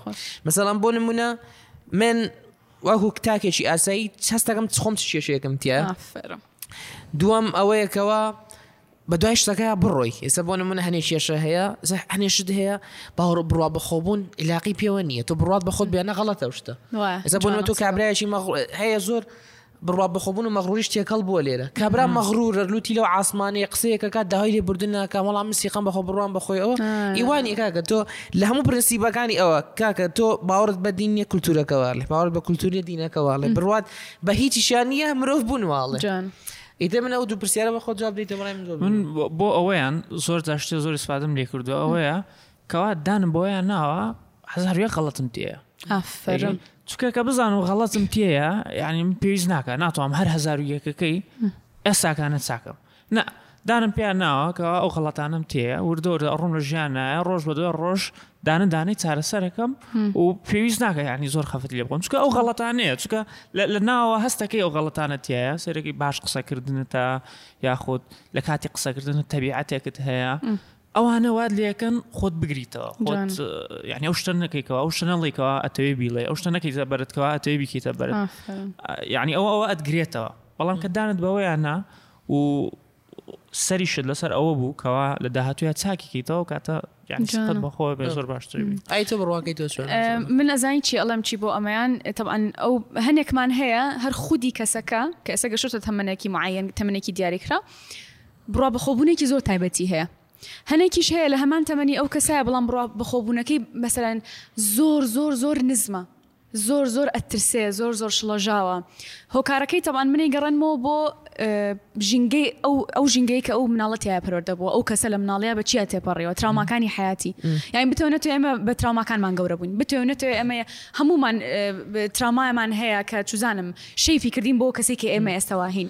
مەسەڵام بۆ نمونە من وەکو تاکێکی ئاسایی چەستەکەم چخۆم چ کێشێکم تیا دووەم ئەوەیەکەوە بەدوای شتەکەیا بڕۆی ئێستا بۆ نمونە هەنێ کێشە هەیە هەنێ شت هەیە باوەڕ بڕوا بەخۆبوون علاقی پێوە نییە تۆ بڕات بەخۆت بێنە غەڵەتە شتە ئێستا بۆ تۆ کابراایکی هەیە زۆر بڕوا بەخۆبوون و مەغروریش تێکەڵ بووە لێرە کابرا مەغرور لوتی لەو ئاسمانەیە قسەیەکەکە داوای لێ بردن ناکە وەڵام مسیقم بەخۆ بڕوان بەخۆی ئەوە ئیوانی کاکە تۆ لە هەموو پرسیبەکانی ئەوە کاکە تۆ باوەڕت بە دین نیە کولتورەکەوە لە باوەڕ بە کولتوری دینەکەواڵێ بڕات بە هیچیشان نییە مرۆڤ بوون واڵێ ئیتر من ئەو دوو پرسیارە بە خۆت جواب بدەیتەوە بەڕای من زۆر من بۆ- بۆ ئەوەیان زۆر جار شتێ زۆر سپادم لێ کردو ئەوەیە کەوا دانم بۆیان ناوە هەزار وێ غەڵەتم تێیە ئافرم چونکە کە بزانم غەڵەتم تێیە یعنی من پێویست ناکە ناتوانم هەر هەزار و یەکەکەی ئێساکانە چاکەم نا دانم پێیان ناوە کە ئەو غەڵەتانم تێیە وردە وردە ئەڕۆم لە ژیانایە ڕۆژ بە دوای ڕۆژ دانە دانەی چارەسەرەکەم و پێویست ناکە یعنی زۆر خەفت لێ بخۆم چکە ئەو غەڵەتانەیە چکە لە ناوە هەستەکەی ئەو غەڵەتانەتیایە سەرەکی باش قسەکردنە تا یاخود لە کاتی قسەکردنە تەبیعاتێکت هەیە ئەوانە واد لەکەن خۆت بگریتەوە خۆت یعنی ئەو شتە نەکەیتەوە ئەو شتە نەڵێکەوە ئەتەوێ بیڵێ ئەو شتە نەکەیتە بەرتکەوە ئەتەوێ بیکەیتە بەر یعنی ئەوە ئەوە ئەتگرێتەوە بەڵام کە دانت بەوەیانە و سەریشت لەسەر ئەوە بوو کەوا لە داهاتووە چاکیکەیتەوە کاتە سقت بەخۆ بێ زۆر باشتری ئای تۆ بڕواکەی تۆ من ئەزانین چی ئەڵم چی بۆ ئەمەیان تەعاان ئەو هەنێکمان هەیە هەر خودی کەسەکە کە ئێستا گەشتە تەمەەکی معەن تەمەێکی دیاریکرا بڕا بەخۆبوونێکی زۆر تایبەتی هەیە هەنێکیش هەیە لە هەمان تەمەنی ئەو کەسایە بەڵام بڕا بەخۆبوونەکەی مەسەرەن زۆر زۆر زۆر نزمە زۆر زۆر ئەترسێ زۆر زۆر شڵەژاوە هۆکارەکەی تەبان منی گەڕێنمەوە بۆ ژینگەی ئەو ئەو ژینگەی کە ئەو مناڵەتیای پەرۆردە بوو ئەو کەسە لە مناڵەیە بە چیا تێپەڕیەوە تراوماکانی حیاتی یاین بتەوەە تو ئێمە بە تراوماکانمان گەورە بووین بتەوەە تو ئەمە هەمومان ترامایمان هەیە کە چزانم شەیفی کردین بۆ کەسی کە ئێمە ئێستاواهین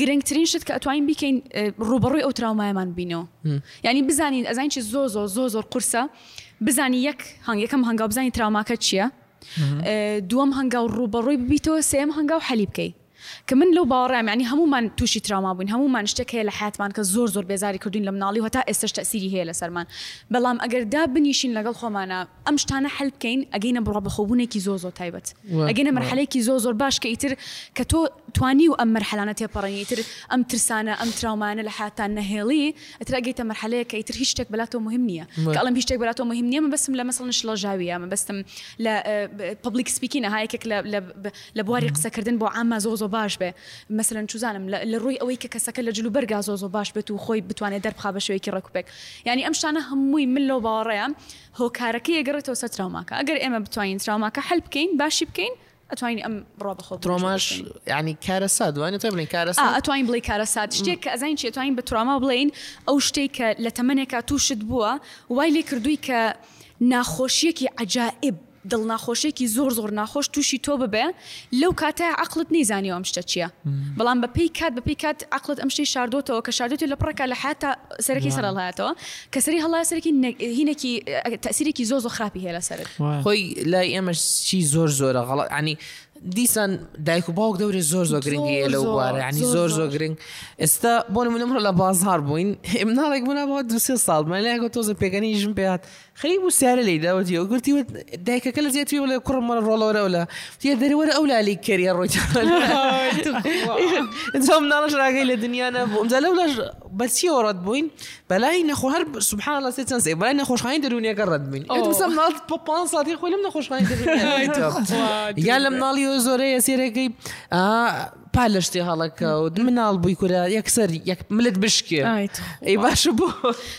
گرنگترین شت کە ئەتوانین بیکەین ڕوبڕوی ئەو تراومایمان بینەوە ینی بزانین ئەزانین چی زۆ زۆ زۆ زۆر قورسە بزانی یەک هەنگ یەکەم هەنگاو بزانی تراوماکە چییە دووەم هەنگاو ڕووبەڕووی ببیتەوە سێم هەنگاو حەلی بکەی کە من لەو باوەڕامانی هەمومان تووشی تراما بووین هەمومان شتێک هەیە لە حیاتمان کە زۆر زۆر بێزاری کردوین لە مناڵی هەتا ئێستش تەسیری هەیە لەسەرمان بەڵام ئەگەر دا بنیشین لەگەڵ خۆمانە ئەم شتانە حل بکەین ئەگەینە بڕە بەخۆبوونێکی زۆ زۆ تایبەت ئەگەنە مرحلێکی زۆ زۆر باش کە ئیتر کە تۆ توانی و ئەم مەرحلانە تێپەڕێنیتر ئەم ترسانە ئەم تراومانە لە حاتان نەهێڵی ئیتر ئەگەیتە مەرحەلەیەک کە ئیتر هیچ شتێک بەلا تۆ موهیم نییە کە ئەڵێم هیچ شتێک بەلا تۆ موهیم نییە مەبەستم لە مەسەڵەن شڵەژاوییە مەبەستم لە پەبلیک سپیکینە ها یەکێک لە بواری قسەکردن بۆ عامە زۆر زۆر باش بێ مەسەلەن چوزانم لە ڕووی ئەوەی کە کەسەکە لە جل و بەرگا زۆر زۆر باش بێت و خۆی بتوانێت دەربخا بە شێوەیەکی ڕێک و پێک یانی ئەم شتانە هەمووی من لەو باوەڕەیەم هۆکارەکەی ئەگەڕێتەوە سەر تراوماکە ئەگەر ئێمە بتوانین تراوماکە حەل بکەین باشی بکەین ئەتوانین ئەم بڕوا بە خۆ ترۆماش ینی کارەسات دوانی تۆ بڵین کارەسا ئەتوانین بڵێ کارەسات شتێک کە ئەزانین چی توانین بە تراما بڵین ئەو شتێک کە لە تەمەێکا تووشت بووە وای لێ کردووی کە ناخۆشیەکی عجائب دڵ ناخۆشێکی زۆر زۆر ناخۆش تووشی تۆ ببێ لەو کاتە عقلت نەیزانانی ئەم شتە چییە بەڵام بەپی کات بەپی کات عقلت ئەم شتی شاردۆتەوە کە شاردێتی لە پڕێکا لە حتا سەرەکی سەرڵایەتەوە کە سەری هەڵایە سەرێکی نە هینێکی ئە تەئسیرێکی زۆر زۆر خراپی هەیە لەسەرت. خۆی لای ئێمەش چی زۆر زۆرە غەڵەت یانی دیسان دایک و باوک دەورێ زۆر زۆر گرنگ هەیە زۆر لەو زۆر، بوارە یانی زۆر زۆر زۆر زۆر. گرنگ ئێستا بۆ نمونە ئەمڕۆ لە بازاڕ بووین ئێ مناڵێک بوو نابەوە دوو سێ ساڵ بوو لای گۆ تۆزێ پێگەنیژم پێ هات خەریک بوو سیارە لێی دا وتی گۆتی وت دایکەکە لە جێ توێ بڵێ کوڕم وەرە ڕۆڵە وەرە ئەولا وتیە دەرێ وەرە ئەولا لێی کەریە ڕۆیتەوە ئینجا ئەو مناڵەش ڕاگەی لە دنیا نەبوو ئینجا لەولاش بەچییەوە ڕەت بووین بەلای نەخۆ هەر سبحان الله سێ چەند سێ بەلای نەخۆشخانەی دەروونیەکە ڕەت بووین ئێ دوو سەم ناز پۆ پانز ساڵ تێر خۆی لەم نەخۆشخانەی دەروونیە تخوا دوو یا لەم بێ. ناڵی و زۆرەیە سێرەکەی ئا پا لە شتێ هەڵەکەوت مناڵ بووی کورە یەکسەر یەک ملت بشکێ ئای تخوا. ئەی باش بۆ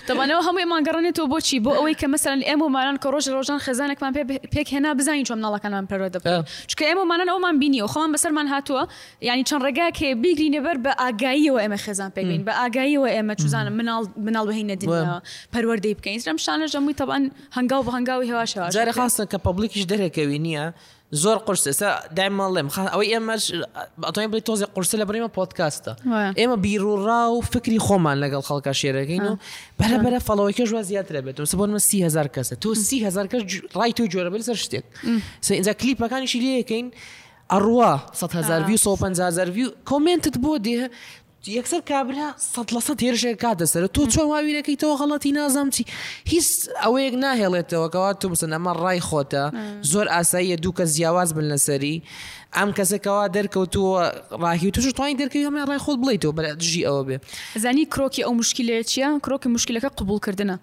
دەبانەوە هەمووی ئەمان گەڕێنێتەوە بۆچی بۆ ئەوەی کە مەسەن ئێمە ماران کە ڕۆژ ڕۆژان خێزانێکمان پێ پێک هێنا بزانین چۆن ناڵەکانمان پەروەردە بکەین آه. چکە ئێمەمانان ئەومان بینیەوە خۆمان بەسەرمان هاتووە یانی چەند ڕێگایەک هەیە بیگرینە بەر بە ئاگاییەوە ئێمە خێزان پێک بێین بە ئاگاییەوە ئێمە چوزانم مناڵ مناڵ بهێینە دنیا پەروەردەی بکەین ئەم شتانەش هەمووی تەبعەن هەنگاو بە هەنگاوی هێواش هێواش جارێ خاستن کە پەبلیکیش دەرێکەوی نییە زۆر قرسە ئێستا دایمە ڵێم خان ئەوەی ئێمەش ئەتوانین بڵی تۆزێ قرسە لە بڕیمە پۆتکاستە ئێمە بیرروڕا و فکری خۆمان لەگەڵ خەڵکە شێرەکەین و بەرە بەرە فەڵەوەکەش وا زیاترە بێت و سبمە سی هزار کەسە تۆ سی هزار کەس ڕای تۆ جۆرە بێت سەر شتێک سە ئینجا کلیپەکانیشی لەکەین ئەڕوا سەد هەزار ڤیو سەد و پەنجا هەزار ڤیو کۆمێنتت بۆ دێ یەکسەر کابرا سەد لە سەد هێرشێک کاتە سەر تۆ چۆن وا ویرەکەیتەوە غەڵەتی نازام چی هیچ ئەوەیەک ناهێڵێتەوە کەوا تو بسن ئەمە ڕای خۆتە زۆر ئاساییە دوو کەس جیاواز بن لەسەری ئەم کەسێکەوە دەرکەوتووە ڕاهی و توش توانین دەرکەوی هەمێ ڕای خۆت بڵیتەوە بەرە دژی ئەوە بێ زانی کرۆکی ئەو مشکلەیە چیە کرۆکی مشکلەکە قوبولکردنە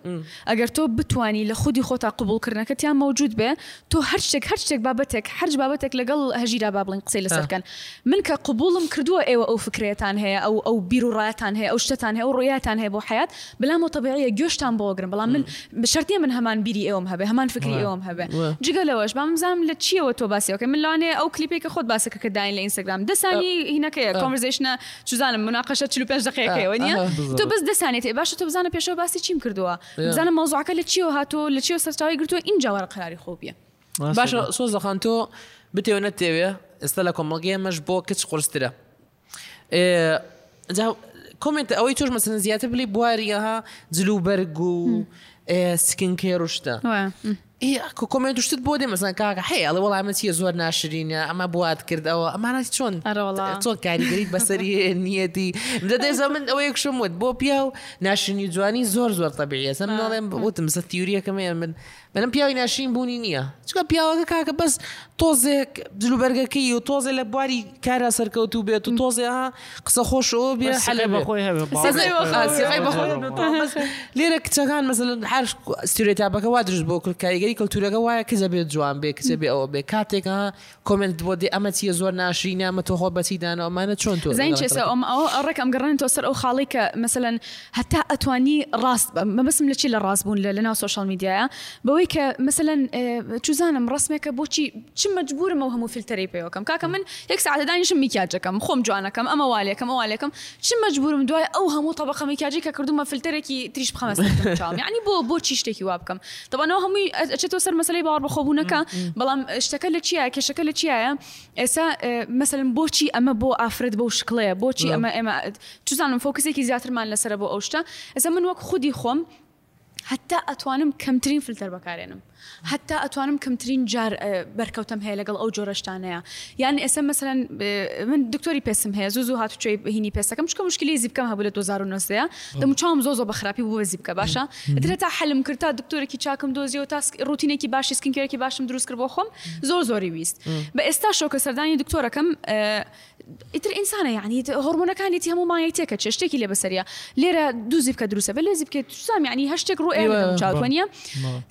ئەگەر تۆ بتانی لە خودی خۆتا قوبولکردنەکەتیان مەوجود بێ تۆ هەر شتێک هەر شتێک بابەتێک هەرج بابەتێک لەگەڵ هەژیرا با بڵین قسەی لەسەر کەن من کە قوبوڵم کردووە ئێوە ئەو فکرێتان هەیە ئەو ئەو بیر و ڕاتان هەیە ئەو شتتان هەیە و ڕویاتان هەیە بۆ حیات بلام و طببیعە گوێشتان بۆگرن بەڵام من بشرتنیە من هەمان بیری ئێوەم هەبێ هەمان فکری ئێوەم هەبێ جگە لەوەش بامزانام لە چیەوە تۆ باسیەکە من لەوانەیە ئەو کلیپێکە خۆت باسەکە کە داین لە ئینستاگرام دەسانی هینەکەیە کۆمرزیشنە چزانم مناقەشە 45 دقەکەەوە نیە تۆ بەس دەسانێت باشە تۆ بزانە پێشەوە باسی چیم کردووە بزانم مەوزوعەکە لە چیەوە هاتۆ لە چیەوە سەرچاوی گرتووە ئینجا وەرە قەراری خۆ بیە باشە سۆز دەخان تۆ بتێو نەتێوێ ئێستا لە کۆمەڵگەی مەش بۆ کچ قرسترە کۆمنت ئەوەی تۆش مەسن زیاتر بلی بواریەها جلوبەرگ و سکن کێروشتە ئی ئەک کۆمێنت و شتت بۆ دێ مەزان کاکە حەیە ئەڵێ وەڵا ئەمە چیە زۆر ناشرینە ئەمە بوات کرد ئەوە ئەمانە چۆن ئەرە وەڵا چۆن کاریگەریت بەسەری هەیە نیەتی دە دێ زە من ئەوە یەکشم وت بۆ پیاو ناشرینی و جوانی زۆر زۆر تەبیعیە زە من آه. ئەڵێم وتم زە تیوریەکەم هەیە من منم پیاوی ناشرین بوونی نییە چکە پیاوەکە کاکە بەس تۆزێک جلوبەرگەکەی و تۆزێ لە بواری کارا سەرکەوتوو بێت و تۆزێ ها قسە خۆش ئەوە بێ حەلە بە خۆی هەبێ لێرە کچەکان مەزل هەر ستورێتاپەکە وا درست بۆ کرد کاریگەری کەلتورەکە وایە کە دەبێت جوان بێ کچە بێ ئەوە بێ کاتێکە کۆمنت بۆ دێ ئەمە چیە زۆر ناشری نامە تۆ خۆ بەچیدانە ئەمانە چۆن تۆ زین چێسە ئەم ئەو ئەڕێک ئەم گەڕێن تۆ سەر ئەو خاڵی کە مەسەن هەتا ئەتوانی ڕاست مەبسم لە چی لە ڕاست بوون لە لەناو سوۆشال میدیایە بەوەی کە مەسەن چزانم ڕسمێکە بۆچی چ مەجبورمەوە هەموو فلتەری پێوەکەم کاکە من یەک سەعاتە دانیشم میکیاجەکەم خۆم جوانەکەم ئەمە والێکەم ئەوە لێکەم چ مەجبورم دوای ئەو هەموو تەبقە میکیاجی کە کردومە فلتەرێکی تریش بخەمە سەر چاوم یعنی بۆ بۆ چی شتێکی وا بکەم دەبەنەوە هەمووی ئەچێتەوە سەر مەسلەی باوەڕ بەخۆبوونەکە بەڵام شتەکە لە چیە کێشەکە لە چیایە ئێسا مەسەن بۆچی ئەمە بۆ ئافرەت بەو شکڵەیە بۆچی ئەمە ئێمە چزانم فۆکسێکی زیاترمان لەسرە بۆ ئەو شتە ئەسە من وەک خودی خۆم هەتا ئەتوانم کەمترین فلتەر بەکارێنم هەتا ئەتوانم کەمترین جار بەرکەوتم هەیە لەگەڵ ئەو جۆرەشتانەیە یان ئێستا مەسەرەن من دکتۆری پێسم هەیە زوو زوو هاتو توی هینی پێسەکەم چکە مشکلی زیبکەم هەبوو لە 2009 دەموچوم زۆ زۆ بە خراپی بوو زیبکە باشە درە تا حلم کرد تا دکتۆرێکی چاکم دۆزی و تاسک ڕوتینێکی باشی سکنکێکی باشم دروست کرد بۆ خۆم زۆر زۆری ویست بە ئێستا شۆکە سەردانی دکتۆرەکەم ئیتر ئینسانە یەعنی هۆڕمۆنەکانیی هەموو مایەی تێکەچێ شتێکی لێ بەسەریا لێرە دوو زیپکە دروستە بە لێ زیپکێت سام یعنی هەر شتێک ڕوئێ چاوتوانە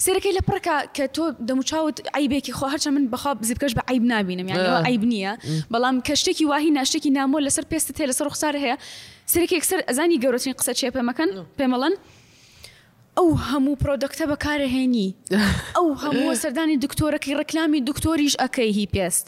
سێرەکەی لە پڕکە کە تۆ دەموچاوت عیبێکی خۆ هەرچە من بەخوا زیپکەش بە عیب نبینم یعنی عیب نییە بەڵام کە شتێکی واهی ناشتێکی نامۆ لەسەر پێست هەیە لەسەر ڕخسار هەیە سەرێکێک سەر ئەزانی گەورەترین قسە چێ پێمەکەن پێمەڵەن ئەو هەموو پرۆدەکتە بەکارهێنی ئەو هەموو سەردانی دکتۆرەکەی ڕکلامی دکتۆریش ئەەکەی هی پێست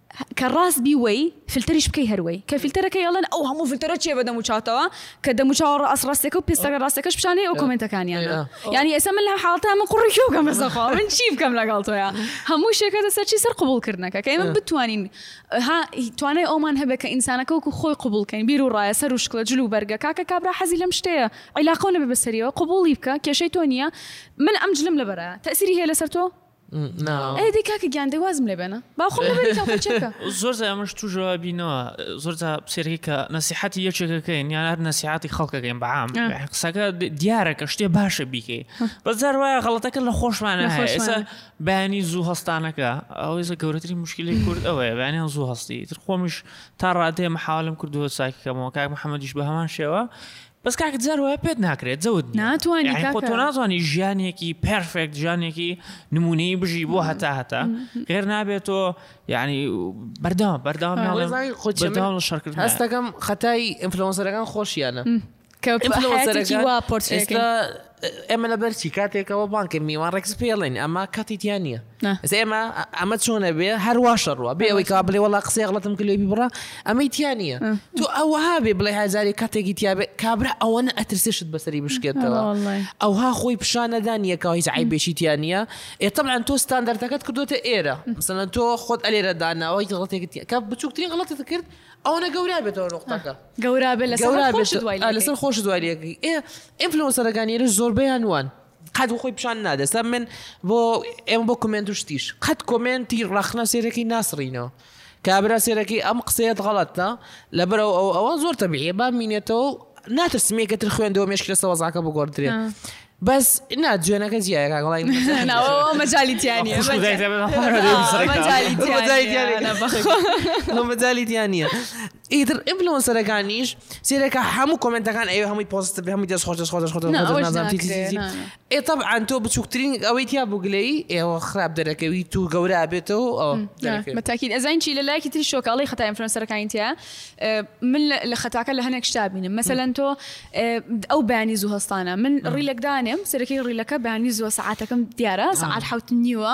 کە ڕاست بی وەی فلتەریش بکەی هەر وەی کە فلتەرەکەی ئەڵێن ئەو هەموو فلتەرە چیە بە دەموو چاوتەوە کە دەموو چاوە ڕاست ڕاستەکە و پێستەکە ڕاستەکەش پیشانەی ئەو کۆمێنتەکانیان یعنی ئێستا من لە حاڵتە من قوڕی کێو گەم بەسە خوا من چی بکەم لەگەڵ تۆیا هەموو شێکەتە سەر چی سەر قبول کردنەکە کە ئێمە بتوانین ها توانای ئەومان هەبێت کە ئینسانەکە وەکو خۆی قبولکەین بیر و ڕایە سەر و شکڵە جل و بەرگە کاکە کابرا حەزی لەم شتەیە عیلاقەو نەبێ بەسەریەوە قبولی بکە کێشەی تۆ نییە من ئەم جلم لەبەرە تەسیری هەیە لەسەر تۆ ئەدی کاکە گیان دەی وازم لێ بێنە با خۆم لەبەری کەم خۆ چێکە زۆر جا ئەمەش تو جوابینەوە زۆر جا سێرەکەی کە نەسیحەتی یەکێکەکەین یان هەر نەسیحەتی خەڵکەکەین بەعام آه. یعنی قسەکە دی- دیارە کە شتێ باشە بیکەی بەس جار وایە غەڵەتەکە لە خۆشمانە لە هەیە خۆشمانە. ئێستا بەیانی زوو هەستانەکە ئەوەی زە گەورەترین مشکلی کورد ئەوەیە بەیانیان زوو هەستی تر خۆمیش تا ڕادەیە محاولم کردووە ساکەکەمەوە کاک محەممەدیش بە هەمان شێوە بەس کاکە جار وایە پێت ناکرێت جەوت نیە ناتوانی یعنی خۆ تۆ کاکە ناتوانی ژیانێکی پێرفێکت ژیانێکی نمونەیی بژی بۆ هەتا هەتا غێر نابێت تۆ یعنی بەردەوام بەردەوام وەڵی ناڵێم زانی خۆ چێ من بەردەوام لە شەڕکردن هەست دەکەم خەتای ئینفلۆنسەرەکان خۆشیانە کە حەیاتێکی وا پۆرترێ ئێستا کەین ئێمە لەبەر چی کاتێکەوە بانکە میوان ڕێکس پێڵێن ئەمە کاتی تیا نییە ئەس ئێمە ئەمە چۆنە بێ هەرواشە ڕوە بێ ئەوەی کا بڵێ وڵا قسەی غڵەتم کلێ بڕە ئەمەی تیا نییە تو ئەوها بێ بڵێ هزاری کاتێکی تیاێ کابرا ئەوەنە ئەترسێشت بەسەری بشکێتەوە ئەوها خۆی پیشانەدان یەکە هیچ عیبێکی تیا نییە ئێتەبان تۆ ستاندەرتەکەت کردوتە ئێرە مثلەن تۆ خۆت ئەلێرە داناەوەی غڵەتێکی کە بچووکترین غڵەتت کرد ئەوەنە گەورە بێتەوە نقطەکە گەورا بێ لەسەر گەورا خۆشت بێت دوای آه، لەسەر لەکەی. خۆش دوای لەکەی ئێ ئینفلۆنسەرەکان ئێرە زۆربەیان وان قەت خۆی پیشان نادە سا من بۆ ئێمە بۆ کمنت و شتیش قەت کۆمێنتی ڕەخنە سێرەکەی ناسڕینەوە کابرا سێرەکەی ئەم قسەیەت غەڵەتە لەبەر ئەو ئەو ئەوە زۆر تەبیعیە با مینێتەوە و ناترسم یەکەتر خوێندەوە مێشکی لەسە وەزاکە بگۆڕدرێ آه. بەس نا جوێنەکە جیایە کاگەڵای ناوە مەجالی تیانە خوشک و دایکت بێت. مەجالی تیانە بەخۆ مەجالی تیا نییە ئیتر ئینفلۆنسەر ەکانیش سیرەکە هەموو کۆمنتەکان ئەوێ هەمووی پۆست هەمووی دەست خۆش دەست خۆش دەست خۆش دەست خۆش نازانم چی چی چی چی. ئێ طبعاً تۆ بچووکترین ئەوەی تیا بوو گلەیی ئێوە خراپ دەرەکەوی تو گەورە ئەبێتەوە و ئەوە دەرەکەوی. بە تاکید ئەزانین چی لە لایەکی تری شۆکە ئەڵێی خەتای ئینفلۆنسەرەکانی تیایە ئێ من لە لە خەتاکە لە هەنێک شتا بینم مەسەلەن تۆ ئێ ئەو بەیانی زوو هەستانە من ڕیلێک دانێم سەرەکی ڕیلەکە بەیانی زووە سەعاتەکەم دیارە سەعات حەوت نیوە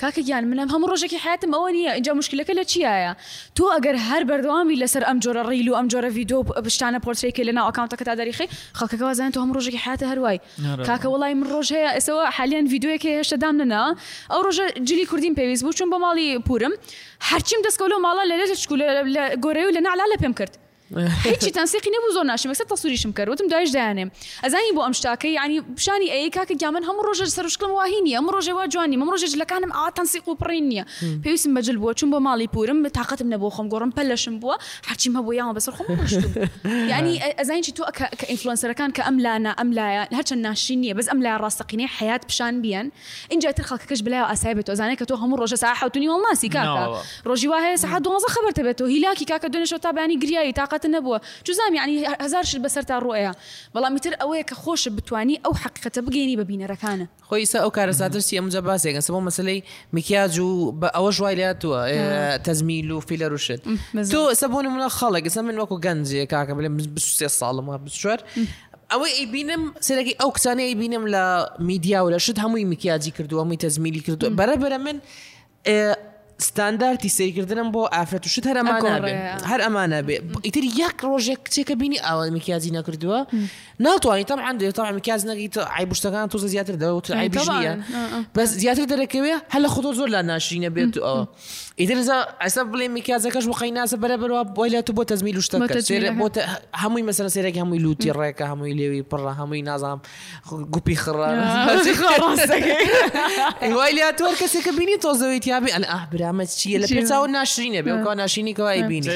کاکە گیان منم هەموو ڕۆژێکی حەیاتم ئەوە نییە ئینجا موشکیلەکە لە چیایە تۆ ئەگەر هەر بەردەوام بی لەسەر ئەم جۆرە ڕیل و ئەم جۆرە ڤیدۆ و شتانە پۆرترەی کەی لەناو ئەکاونتەکەتا دەریخەی خەڵکەکە وا زانێ تۆ هەموو ڕۆژێکی حەیاتە هەر وای کاکە وەڵای من ڕۆژ هەیە ئێسەوە حالیان ڤیدۆیەک هەیە هێشتا دام نەناوە ئەو ڕۆژە جلی کوردیم پێویست بوو چووم بۆ ماڵی پوورم هەرچیم دەستکەوت لەو ماڵە لە لەچک و لە گۆرەوی و لە نەعلە لەپێم کرد هیچی تەنسیقی نەبوو زۆر ناشم یەکسەر تەسوریشم کرد وتم دایش دایانێم ئەزانی بۆ ئەم شتاکەی ینی پیشانی ئەی کاکە گیا من هەموو ڕۆژە سەرشکم واهی نیە ئەم ڕۆژێ وا جوانی من ڕۆژێ جلەکانم ئا تەنسیق و پڕین نییە پێویستم بەجل بووە چون بۆ ماڵی پورم تااقەتم نەبوو خۆم گۆڕم پەلشم بووە هەرچیم هەبوو یاوە بەسەر خۆم ینی ئەزانین چی تۆ کە ئینفلۆنسەرەکان کە ئەم لانا ئەم لایە هەرچەند ناشرین نییە بەس ئەم لای ڕاستەقینەی حیات پیشان بیان اینجا تر خەڵکەکەش بلای ئاسای بێت تۆزانێت کە تۆ هەموو ڕۆژە ساحوتنی هەڵناسی کاکە ڕۆژی وا هەیە سەعات دوانزە خەبەرت هەبێتەوە هیلاکی کاکە دوێنێ شەو تا بەیانی گریاوی تاقەتت نەبووە چوزانم یەعنی هەزار شت بەسەرتا ڕوو ئەیا بەڵام ئیتر ئەوەیە کە خۆشت بتوانی ئەو حەقیقەتە بگەیەنی بە بینەرەکانە. خۆی ئیستا ئەو کارەساتەش چیە ئەمجا باسێکە سە بۆ مەسەلەی مکیاج و بە ئەوەش وای لێ هاتووە تەزمیل و فیلەر و شت تۆ سە بۆ نمونە خەڵک سە من وەکو گەنجێ کاکە بلێ من بیست و سێ ساڵم وا بیست و چوار ئەوەی ئەیبینم سەرەکی ئەو کچانەی ئەیبینم لە میدیا و لە شت هەمووی مکیاجی کردووە هەمووی تەزمیلی کردووە بەرە بەرە من ستاندارتی سەیرکردنم بۆ ئافرەت و شت هەر ئەمانە بێ هەر ئەمانە بێ ئیتر یەک ڕۆژێک کچێکە بینی ئاوای مکیازی نەکردووە ناتوانانی تەم عندێ تا مکیاز نەگەیت عیبشتەکان تۆزە زیاتر دەوت عیبژە بەس زیاتر دەرەکەوێ هەل لە خۆتۆ زۆر لا ناشرینە بێت و ئەوە ئیتر ئەسە بڵێ مکیازەکەش وقەی ناسە بەرە بەرەوە بۆی لە تو بۆ تەزمیل شتەکە بۆ هەمووی مەسەر سێرەکی هەمووی لوتی ڕێکە هەمووی لێوی پڕە هەمووی نازام گوپی خڕان وای لە تۆر کەسێکە بینی تۆزەوەی تیاابێ ئەل ئاه برامە چیە لە پێ چاو ناشرینە بێ کە ناشینی کەوای بینی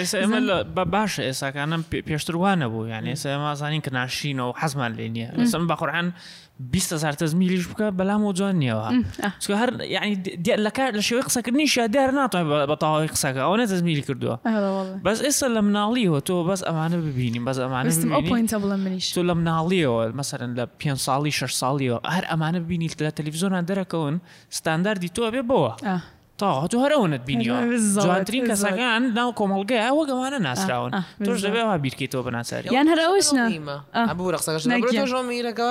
بە باشە ئێساکانم پێشتر وانە بوو یان ئێستا مازانین کە ناشینەوە حەزمان لێ نییە ئەسم بەخۆران بیهزار تەزمیلیش بکە بەلام و جوان نیەوە هەر یعنی لە کار لە شێوەی قسەکردنی شادار ناتوان بە تەواوی قسەکە ئەوە نە تەزمیلی کردووە بەس ئێستا لە مناڵیەوە تۆ بەس ئەمانە ببینی بەس ئەمانە ویستم ئەو ببینی پوینتە بڵێم منیش تۆ لە مناڵیەوە مەسەرەن لە پێ ساڵی شش ساڵیەوە هەر ئەمانە ببینی لە تەلەڤیزۆنان دەرەکەون ستانداردی تۆ بێ بەوە ئاه. تا هەتو هەر ئەوەنت بینیەوە هەر زەوت، جوانترین زەوت. کەسەکان ناو کۆمەڵگەیە ئەوە گەوانە ناسراون آه، آه، تۆش بالظبط. دەبێ وا بیرکەیتەوە بە ناچاری یان هەر ئەوەش نا. ئەبوو رەقسەکەش نە گیان. تۆژۆ میرەکە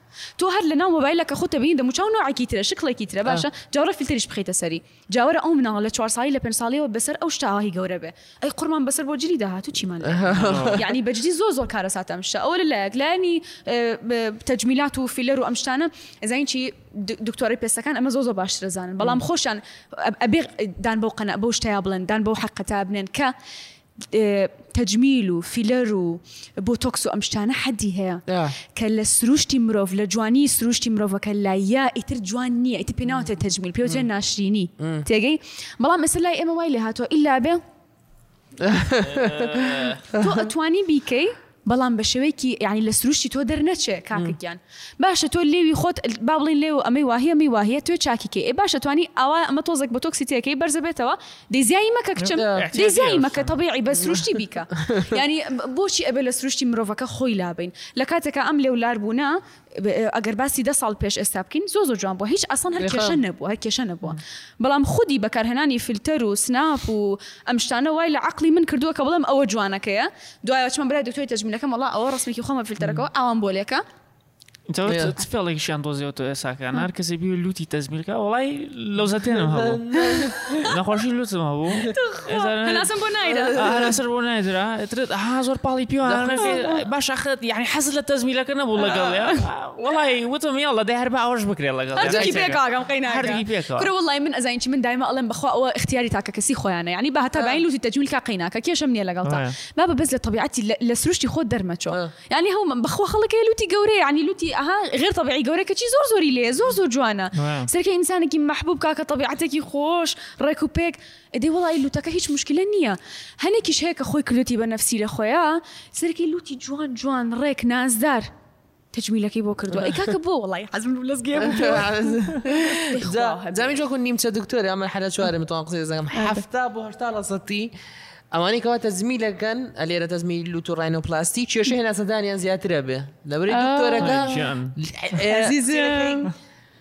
تۆ هەر لەناو مۆبایلەکە خۆت دەبینی دەموچاو نۆعێکی ترە شکڵێکی ترە باشە جاورە فلتریش بخەیتە سەری جاوەرە ئەو مناڵە لە چوار ساڵی لە پێنج ساڵیەوە بەسەر ئەو شتە ئاهی گەورە بێ ئەی قورمان بەسەر بۆ جلی داهاتوو چیمان یعنی بەجدی زۆر زۆر کارەساتە ئەم شتە ئەوە لەلایەک لایەنی تەجمیلات و فیلەر و ئەم شتانە ئەزانین چی دکتۆری پێستەکان ئەمە زۆ زۆ باشتر زانن بەڵام خۆشیان ئەبێ دان بەو قەنە بەو شتەیە بڵێن دان بەو حەقەتا بنێن کە تەجمیل و فیلەر و بۆتۆکس و ئەم شتانە حەدی هەیە کە لە سروشتی مرۆڤ لە جوانی سروشتی مرۆڤەکە لایە ئیتر جوان نییە ئیتر پێ ناوتە تەجمیل پێوترێن ناشرینی تێگەی بەڵام ئێستا لای ئێمە وای لێ هاتووە ئیلا بێ تۆ ئەتوانی بیکەی بەڵام بە شێوەیەکی یانی لە سروشتی تۆ دەرنەچێ کاکە گیان باشە تۆ لێوی خۆت با بڵێن لێو ئەمەی واهی ئەمەی واهیە توێ چاکی کەی ئێ باشە توانی ئاوا ئەمە تۆزێک بۆتۆکسی تێکەی بەرزە بێتەوە دەی زیایی مەکە کچم دەی زیایی مەکە تەبیعی بە سروشتی بیکە یانی بۆچی ئەبێ لە سروشتی مرۆڤەکە خۆی لابەین لە کاتێکا ئەم لێو لاربوونە ئەگەر باسی دە ساڵ پێش ئێستا بکەین زۆ زۆ جوان بووە هیچ ئاسان هەر کێشە نەبووە هەر کێشە نەبووە بەڵام خودی بەکارهێنانی فلتەر و سناپ و ئەم شتانە وای لە عقلی من کردووە کە بڵم ئەوە جوانەکەیە دوایە چمە برای دکتۆری تەجمیلەکەم وڵا ئەوە ڕستمێکی خۆمە فلتەرەکەەوە ئاوام بۆ لێکە فێڵێکیان دۆزیەوە تۆ ئێساکان هەر کەسی بی لوتی تەزمیلکە وڵی لەوزەتێنم هەبوو نەخۆشی لوتم هەبوو هەناسەم بۆ نایرا هەناسەر بۆ نایدرا ترت ها زۆر پاڵی پێوە باش ئەخت یعنی حەز لە تەزمیلەکە نەبوو لەگەڵ وڵی وتم یاڵە دە هەر بە ئەوش بکرێت لەگەڵ پێکم قەیناردی پێ کورە وڵی من ئەزانین من دایمە ئەڵم بخوا ئەوە اختیاری تاکە کەسی خۆیانە ینی بە هەتا باین لوتی تەجویلکە قەیناکە کێشم نییە لەگەڵ تا با بە بەس لە طبیعەتی لە سروشتی خۆ دەرمەچۆ ینی هەوم بەخوا خەڵکە لوتی گەورە ینی لوتی ئەها غێر طبیعی گەورە کەچی زۆر زۆری لێ زۆر زۆر جوانە سەرکە ئینسانێکی محبوب کاکە طبیعەتێکی خۆش ڕێک و پێک ئەدی وەڵایی لوتەکە هیچ موشکیلە نیە هەنێکیش هەیە کە خۆی کردوتی بە نەفسی لە خۆیا سەرەکی لوتی جوان جوان ڕێک نازدار تەجمیلەکەی بۆ کردوە ئەی کاکە بۆ وەڵایی حەزم لەو لەزگەیە بوو کەوە ئەی خوا هەبێ. زامی جۆکو نیمچە دکتۆری ئەمە حەلا چوارە متوان قسەی دەزەکەم هەفتا بۆ هەشتا لە سەتی ئەوانی کەوا تەزمی لەگەن ئەلێرە تەزمی لوت و ڕاین و پلاستی کێشە هێناسەدانیان زیاترە بێ لەبری دکتۆرەکە آی جان. ئێ، عزیزم.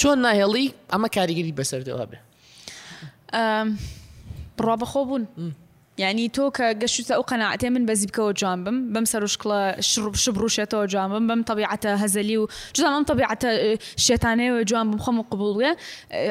چۆن ناهێڵی ئەمە کاریگەری بەسەردەوە بێ بڕوا بەخۆ بوون یعنی تۆ کە گەشتە ئەو قەنەعاتێ من بەزی بکەوە جوان بم بەم سەرشکڵە شبڕوشێتەوە جوان بم بەم تەبیعەتە هەزەلی و جوان ئەم تەبیعەتە شێتانەیەوە جوان بم خۆم قوبڵێ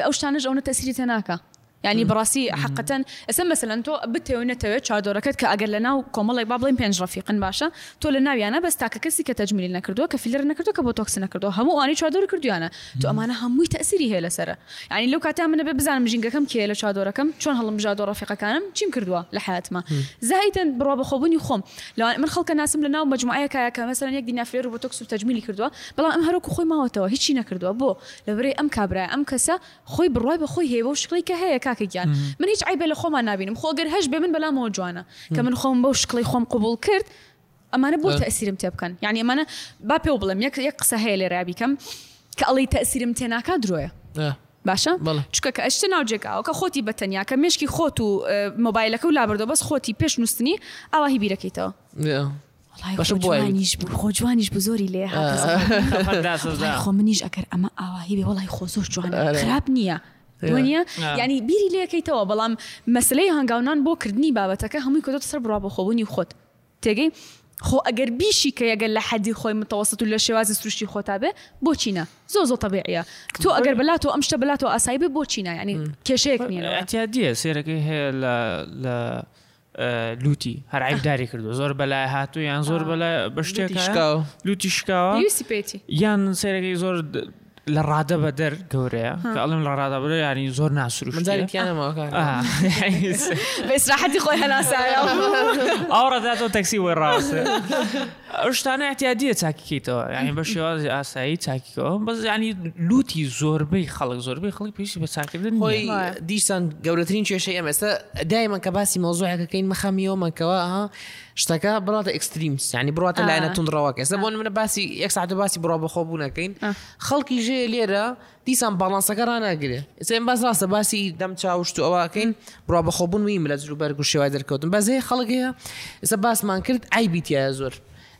ئەو شتانش ئەوە تەسری تێناکە یانی بەڕاستی حەقەتەن ئێستا مەسەلەن تۆ بتەوێ و نەتەوێ چادۆرەکەت کە ئەگەر لەناو کۆمەڵێک با بڵێین پێنج ڕەفیقن باشە تۆ لە ناویانە بەس تاکە کەسی کە تەجمیل نەکردووە کە فیلر نەکردووە کە بۆتۆکس نەکردووە هەموو ئەوانەی چادۆری کردوویانە تۆ ئەمانە هەمووی تەئسیری هەیە لەسەر یانی لەو کاتە من ئەبێ بزانم ژینگەکەم کێیە لە چادۆرەکەم چۆن هەڵمبژاردووە ڕەفیقەکانم چیم کردووە لە حەیاتما زائیدەن بڕوا بەخۆبوونی خۆم لەوان من خەڵکە ناسم لەناو مەجموعەیەکایە کە مەسەلەن یەک دینا فلێر و بۆتۆکس و تەجمیلی کردووە بەڵام ئەم هەرۆکو خۆی ماوەتەوە هیچی نەکردووە بۆ لەبەرەی ئەم کابرایە ئەم کەسە خۆی بڕوای بە خۆی هەیە بەو شکڵەی کە هەیە کاکە گیان من هیچ عەیبێ لە خۆمان نابینم خۆ گەر هەش بێ من بەلامەوە جوانە کە من خۆم بەو شکڵەی خۆم قبوڵ کرد ئەمانە بۆ تەسیرم تێ بکەن یعنی ئەمانە با پێو بڵێم یەک یەک قسە هەیە لێرا بیکەم کە ئەڵی تەسیرم تێناکا درۆیە باشە چکە کە ئەشتە ناو جێگاوە کە خۆتی بە تەنیا کە مشکی خۆت و مۆبایلەکە و لابردەوە بەس خۆتی پێش نووسنی ئاوا هی بیرەکەیتەوە بەشم بۆ ئەویش بوو خۆ جوانیش بوو زۆری لێ خۆ منیش ئەکەر ئەمە ئاواهی بێ وڵی خۆ زۆر جوان خراپ نییە نیە ینی بیری لەکەیتەوە بەڵام مەسلەی هەنگاونان بۆ کردنی بابەتەکە هەمووی کۆ سەر بڕا بۆ خۆبوونی خۆت تێگەی خۆ ئەگەر بیشی کە یەگەل لە حەدی خۆی متەوەست و لە شێوازی سروشتی خۆتا بێ بۆچینە زۆ زۆ تەبیعە تۆ ئەگەر بەلات و ئەم شتە بلات و ئاسایی بێ بۆچینە ینی کێشەیەک نیە ئەتیادیە سێرەکەی هەیە لە لوتی هەر عیبداری کردو زۆر بەلای هاتو یان زۆر بەلای بە شتێک لوتی شکاوە یان سێرەکەی زۆر لە ڕادە بە دەر گەورەیە ئەڵم لە ڕادە بە یاری زۆر ناسروشیانەماکەسراحەتی خۆی هەناسایە ئەو ڕداتەوە تەکسی وەڕاستە ئەو شتانە اعتیادیە چاکی کەیتەوە ینی بە شێوازی ئاسایی چاکیەوە بەس ینی لوتی زۆربەی خەڵک زۆربەی خەڵک پێشی بە چاکردن خۆی دیسان گەورەترین کێشەی ئەم ئێستا دایمە کە باسی مۆزۆعەکەکەین مەخەمیەوەمەکەەوە ئەها شتەکە بڕاتە ئەکستریم سانی بڕاتە لایەنە تونڕەوەکە ئێستا بۆن منە باسی یەک ساعتە باسی بڕا بەخۆ بوونەکەین خەڵکی ژێ لێرە دیسان باڵانسەکە ڕاناگرێ ئێستا ئێمە باس ڕاستە باسی دەم چاو و شت و ئەوە ئەکەین بڕوا بەخۆبوون وی ملە جلو بەرگ و شێوای دەرکەوتن بەس هەیە خەڵک هەیە ئێستا باسمان کرد عیبی تایە زۆر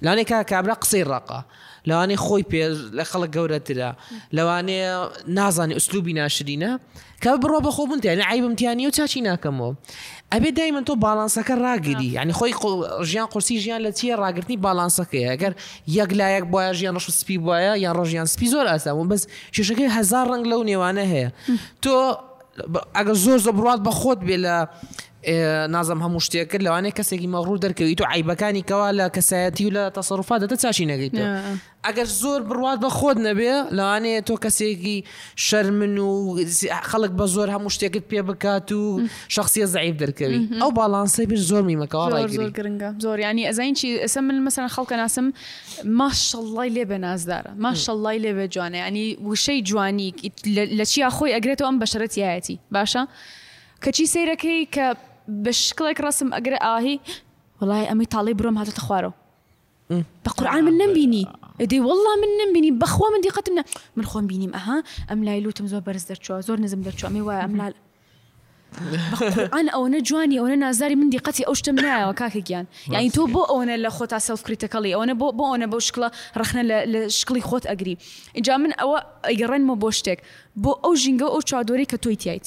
لەوانەیە کا کابرا قسەی ڕەقە لەوانەیە خۆی پێ لە خەڵک گەورەترە لەوانەیە نازانانی ئوسلوبی ناشرینە کە بڕۆ بەخۆبوونتیان عیبمتیانی و چاچی ناکەمەوە ئەبێ دایمەن تۆ باڵانسەکە ڕاگری یعنی خۆی ژیان قورسی ژیان لە چیە ڕاگررتنی باڵانسەکەی ئەگەر یەک لایەک بواە ژیان ڕش سپی بواە یان ڕژیان سپی زۆر ئاسابوو بەس شێشەکەی هزار ڕنگ لەو نێوانە هەیە تۆ ئەگەر زۆر زە بڕات بە خۆت بێ لە نازم هەموو شتێک کرد لەوانەیە کەسێکی مەغرور دەرکەویت و عیبەکانی کەوا لە کەسایەتی و لە تەسەڕفا دەتە چاشی نەگەیت ئەگەر زۆر بڕوات بە خۆت نەبێ لەوانەیە تۆ کەسێکی شەرمن و خەڵک بە زۆر هەموو شتێکت پێ بکات و شخصیە زعیب دەرکەوی ئەو باڵانسەی بیر زۆر میمەکەەوە ڕای گرنگە زۆر ینی ئەزین چی ئەسە من مەسەن خەڵکە ناسم ماشەڵڵای لێ بە نازدارە ماشەڵڵای لێ بێ جوانە ینی وشەی جوانی لە چیا خۆی ئەگرێتەوە ئەم بەشرەتیایەتی باشە کەچی سیرەکەی کە بە شکڵێک ڕسم ئەگرە ئاهی وڵی ئەمی تاڵی برۆم هاتە خوارەوە بە قورعان من نەم بینی ئەدی والله من نەم بینی بەخوا من دیقەتم نە من خۆم بینیم ئەها ئەم لای لوتم زۆر بەرز دەرچوە زۆر نزم دەرچوە ئەمێ وایە ئەم لال ئەن ئەوەنە جوانی ئەوەنە نازاری من دیقەتی ئەو شتم نایەوە کاکە گیان یعنی تۆ بۆ ئەوەنە لە خۆتا سەلف کریتەکەڵی ئەوەنە بۆ بۆ ئەوەنە بۆ شکڵە ڕخنە لە شکڵی خۆت ئەگری اینجا من ئەوە ئەگەڕێنمە بۆ شتێک بۆ ئەو ژینگە ئەو چادۆری کە تۆی تایت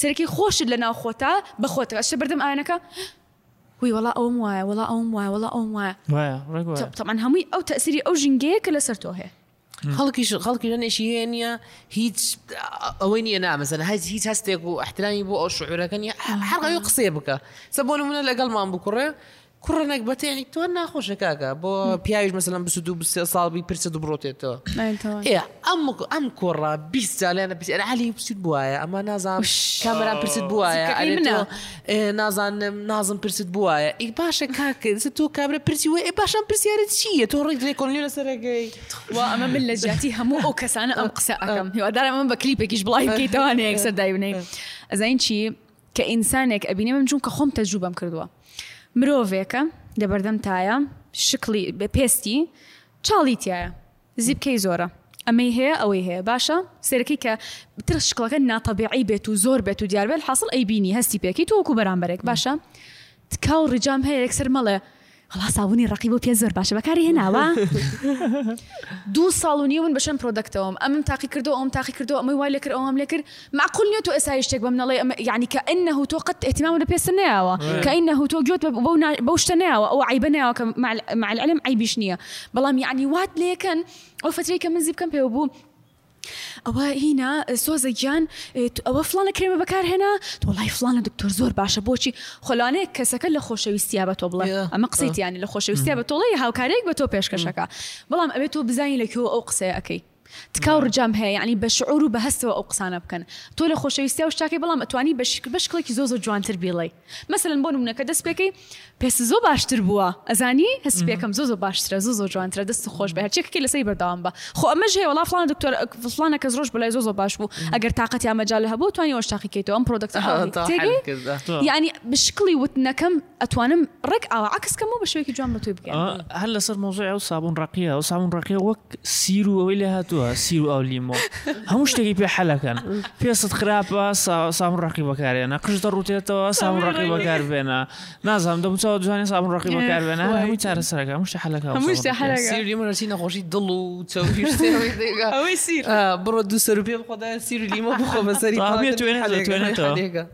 سەرەکی خۆشت لەناو خۆتا بە خۆتەوە ئەچتە بەردەم ئاوێنەکە وی وەڵا ئەوم وایە وەڵا ئەوم وایە وەڵا ئەوم وایە وایە ڕێک وایە تەب- تەبعەن هەمووی ئەو تەسیری ئەو ژینگەیە کە لەسەر تۆ هەیە خەڵکیش خەڵکی ژەنێکی هەیە نییە هیچ ئەوەی نییە نامەزەن هەیت هیچ هەستێک و احترامی بۆ ئەو شعورەکە نیە هەر ڕەوی قسەیە بکە سە بۆ نمونە لەگەڵمان بکوڕێ کوڕە نەگبەتە یانی تۆ ناخۆشە کاکە بۆ پیاویش مەسەلەن بیست و دوو بیست و سێ ساڵ بی پرچە دوبڕۆتێتەوە ئەی تەواو. ئێ ئەم ئەم کوڕە بیست سالیانە پرسی ئەرێ عەلی پرسیت بوایە ئەمە نازانم کامەران پرسیت بوایە زیکەکەی ئەرێ منە. تۆ، ئێ، نازانم نازم پرسیت بوایە ئی باشە کاکە ئێستا تۆ کابرا پرسی وای ئێ باشە ئەم پرسیارە چییە تۆ ڕێک لێکۆڵینەوە لەسەرەکەی وا ئەمە من لە جیاتی هەموو ئەو کەسانە ئەم قسە ئەکەم هیوادارم ئەمە بە کلیپێکیش بڵاوی بکەیتەوانێ یەکسەر دایبنێی ئەزانین چی کە ئینسانێک ئەبینێ من جونکە خۆم تەجروبەم کردووە مرۆڤێکە لەبەردەم تایە شکلی پێستی چاڵی تایە زیبکەی زۆرە ئەمەی هەیە ئەوەی هەیە باشە سێرەکەی کە تر شکڵەکە ناتەبیعی بێت و زۆر بێت و دیاربێت حاصل ئەی بینی هەستی پێکی تۆکو بەرامبەرێک باشە تکاو ڕیجام هەیە یەکسەر مەڵێ. وەڵا سابونی ڕەقی بۆ پێست زۆر باشە بەکاری هێناوە؟ دوو ساڵ و نیو من بە چەند پرۆدەکتەوەم ئەمم تاقی کردوە ئەوم تاقی کردوە ئەمەی وای لێکرد ئەوام لێکرد مەعقول نیە تۆ ئێستا هیچ شتێک بەم نەڵێی ئەمە یانی کە ئەنەهو تۆ قەت ئیهتیمامت بە پێستت نەیاوە کە ئەنەهو تۆ گوێت بەو نا بەو شتە نەیاوە ئەوە عەیبە نەیاوە کە مەع مەعەلعەلم عەیبیش نیە بەڵام یانی وات لێکەن ئەو فەترەی کە من زیپکەم پێوە بوو ئەوە هینا سۆزە گیان ئەوە فلانە کرێمە بەکارهێنا تۆڵای فلانە دکتۆر زۆر باشە بۆچی خۆلانەیە کەسەکە لە خۆشەویستیا بە تۆ بڵێ ئەمە قسەیتیانی لە خۆشەویستیا بە تۆڵی هاوکارێک بە تۆ پێشکەشەکە بەڵام ئەوێت تۆ بزانانی لەکوێ ئەو قسەیە ئەەکەی تکاو ڕجام هەیە ینی بە شعور و بە هەستەوە ئەو قسانە بکەن تۆ لە خۆشەویستیا و شتاکەی بەڵام ئەتوانی بەشک بەشکڵێکی زۆ زۆ جوانتر بیڵی مەسەلەن بۆ نمونە کە دەست پێکەی پێست زۆ باشتر بووە ئەزانی هەست پێکەم زۆ زۆ باشترە زۆ زۆ جوانترە دەست خۆش بە هەرچێککی لەسەی بەرداوام بە خۆ ئەمەش هەیە وڵا فلان دکتۆر فلانە کەس ڕۆژ بەلای زۆ زۆ باش بوو ئەگەر تااقەت یا مەجال هەبوو توانی وەش تاقیکەیتەوە ئەم پرۆدکت ینی بشکڵی وتنەکەم ئەتوانم ڕێک ئاوا عکسکەم و بە شوێکی جوان بە توی بکەم هەر لەسەر مۆزای ئەو سابون ڕقیە ئەو ساون ڕقیە وەک سیر و ئەوەی لێ هاتووە سیر و ئاو لیمۆ هەموو شتێکی پێ حەلەکەن پێست خراپە ساون ڕقی بەکارێنە قژ دەڕوتێتەوە ساون ڕقی بەکار بێنە نازانم دەمچوە دوانێ ساون ڕقی بەکار بێنە هەمووی چارە سەرەکە هەموو شتە حەلەکە هەموو شتە حەلەکە سیر لیمۆ چی نەخۆشی دڵ و چەوری ئەوەی سیر بڕۆ دوو سەر و پێ بخۆدا سیر لیمۆ بخۆ بەسەری توێنێتەوە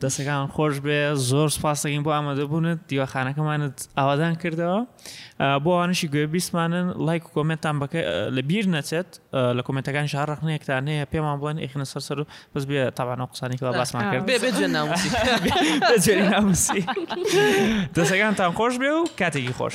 دەستەکانت خۆش بێ زۆر سپاس دەکەین بۆ ئامادەبوونت دیوەخانەکەمانت ئاوادان کردەوە بۆ ئەوانشی گوێ بیسمانن لایک و کۆمنتان بەکە لە بیر نەچێت لە کۆمنتەکان شار ڕخنێکتان هەیە پێمان بڵێن ئەخنە سەر سەر و بەس بێ تاوانەوە قسانی کەەوە باسمان کرد دەستەکانتان خۆش بێ و کاتێکی خۆش.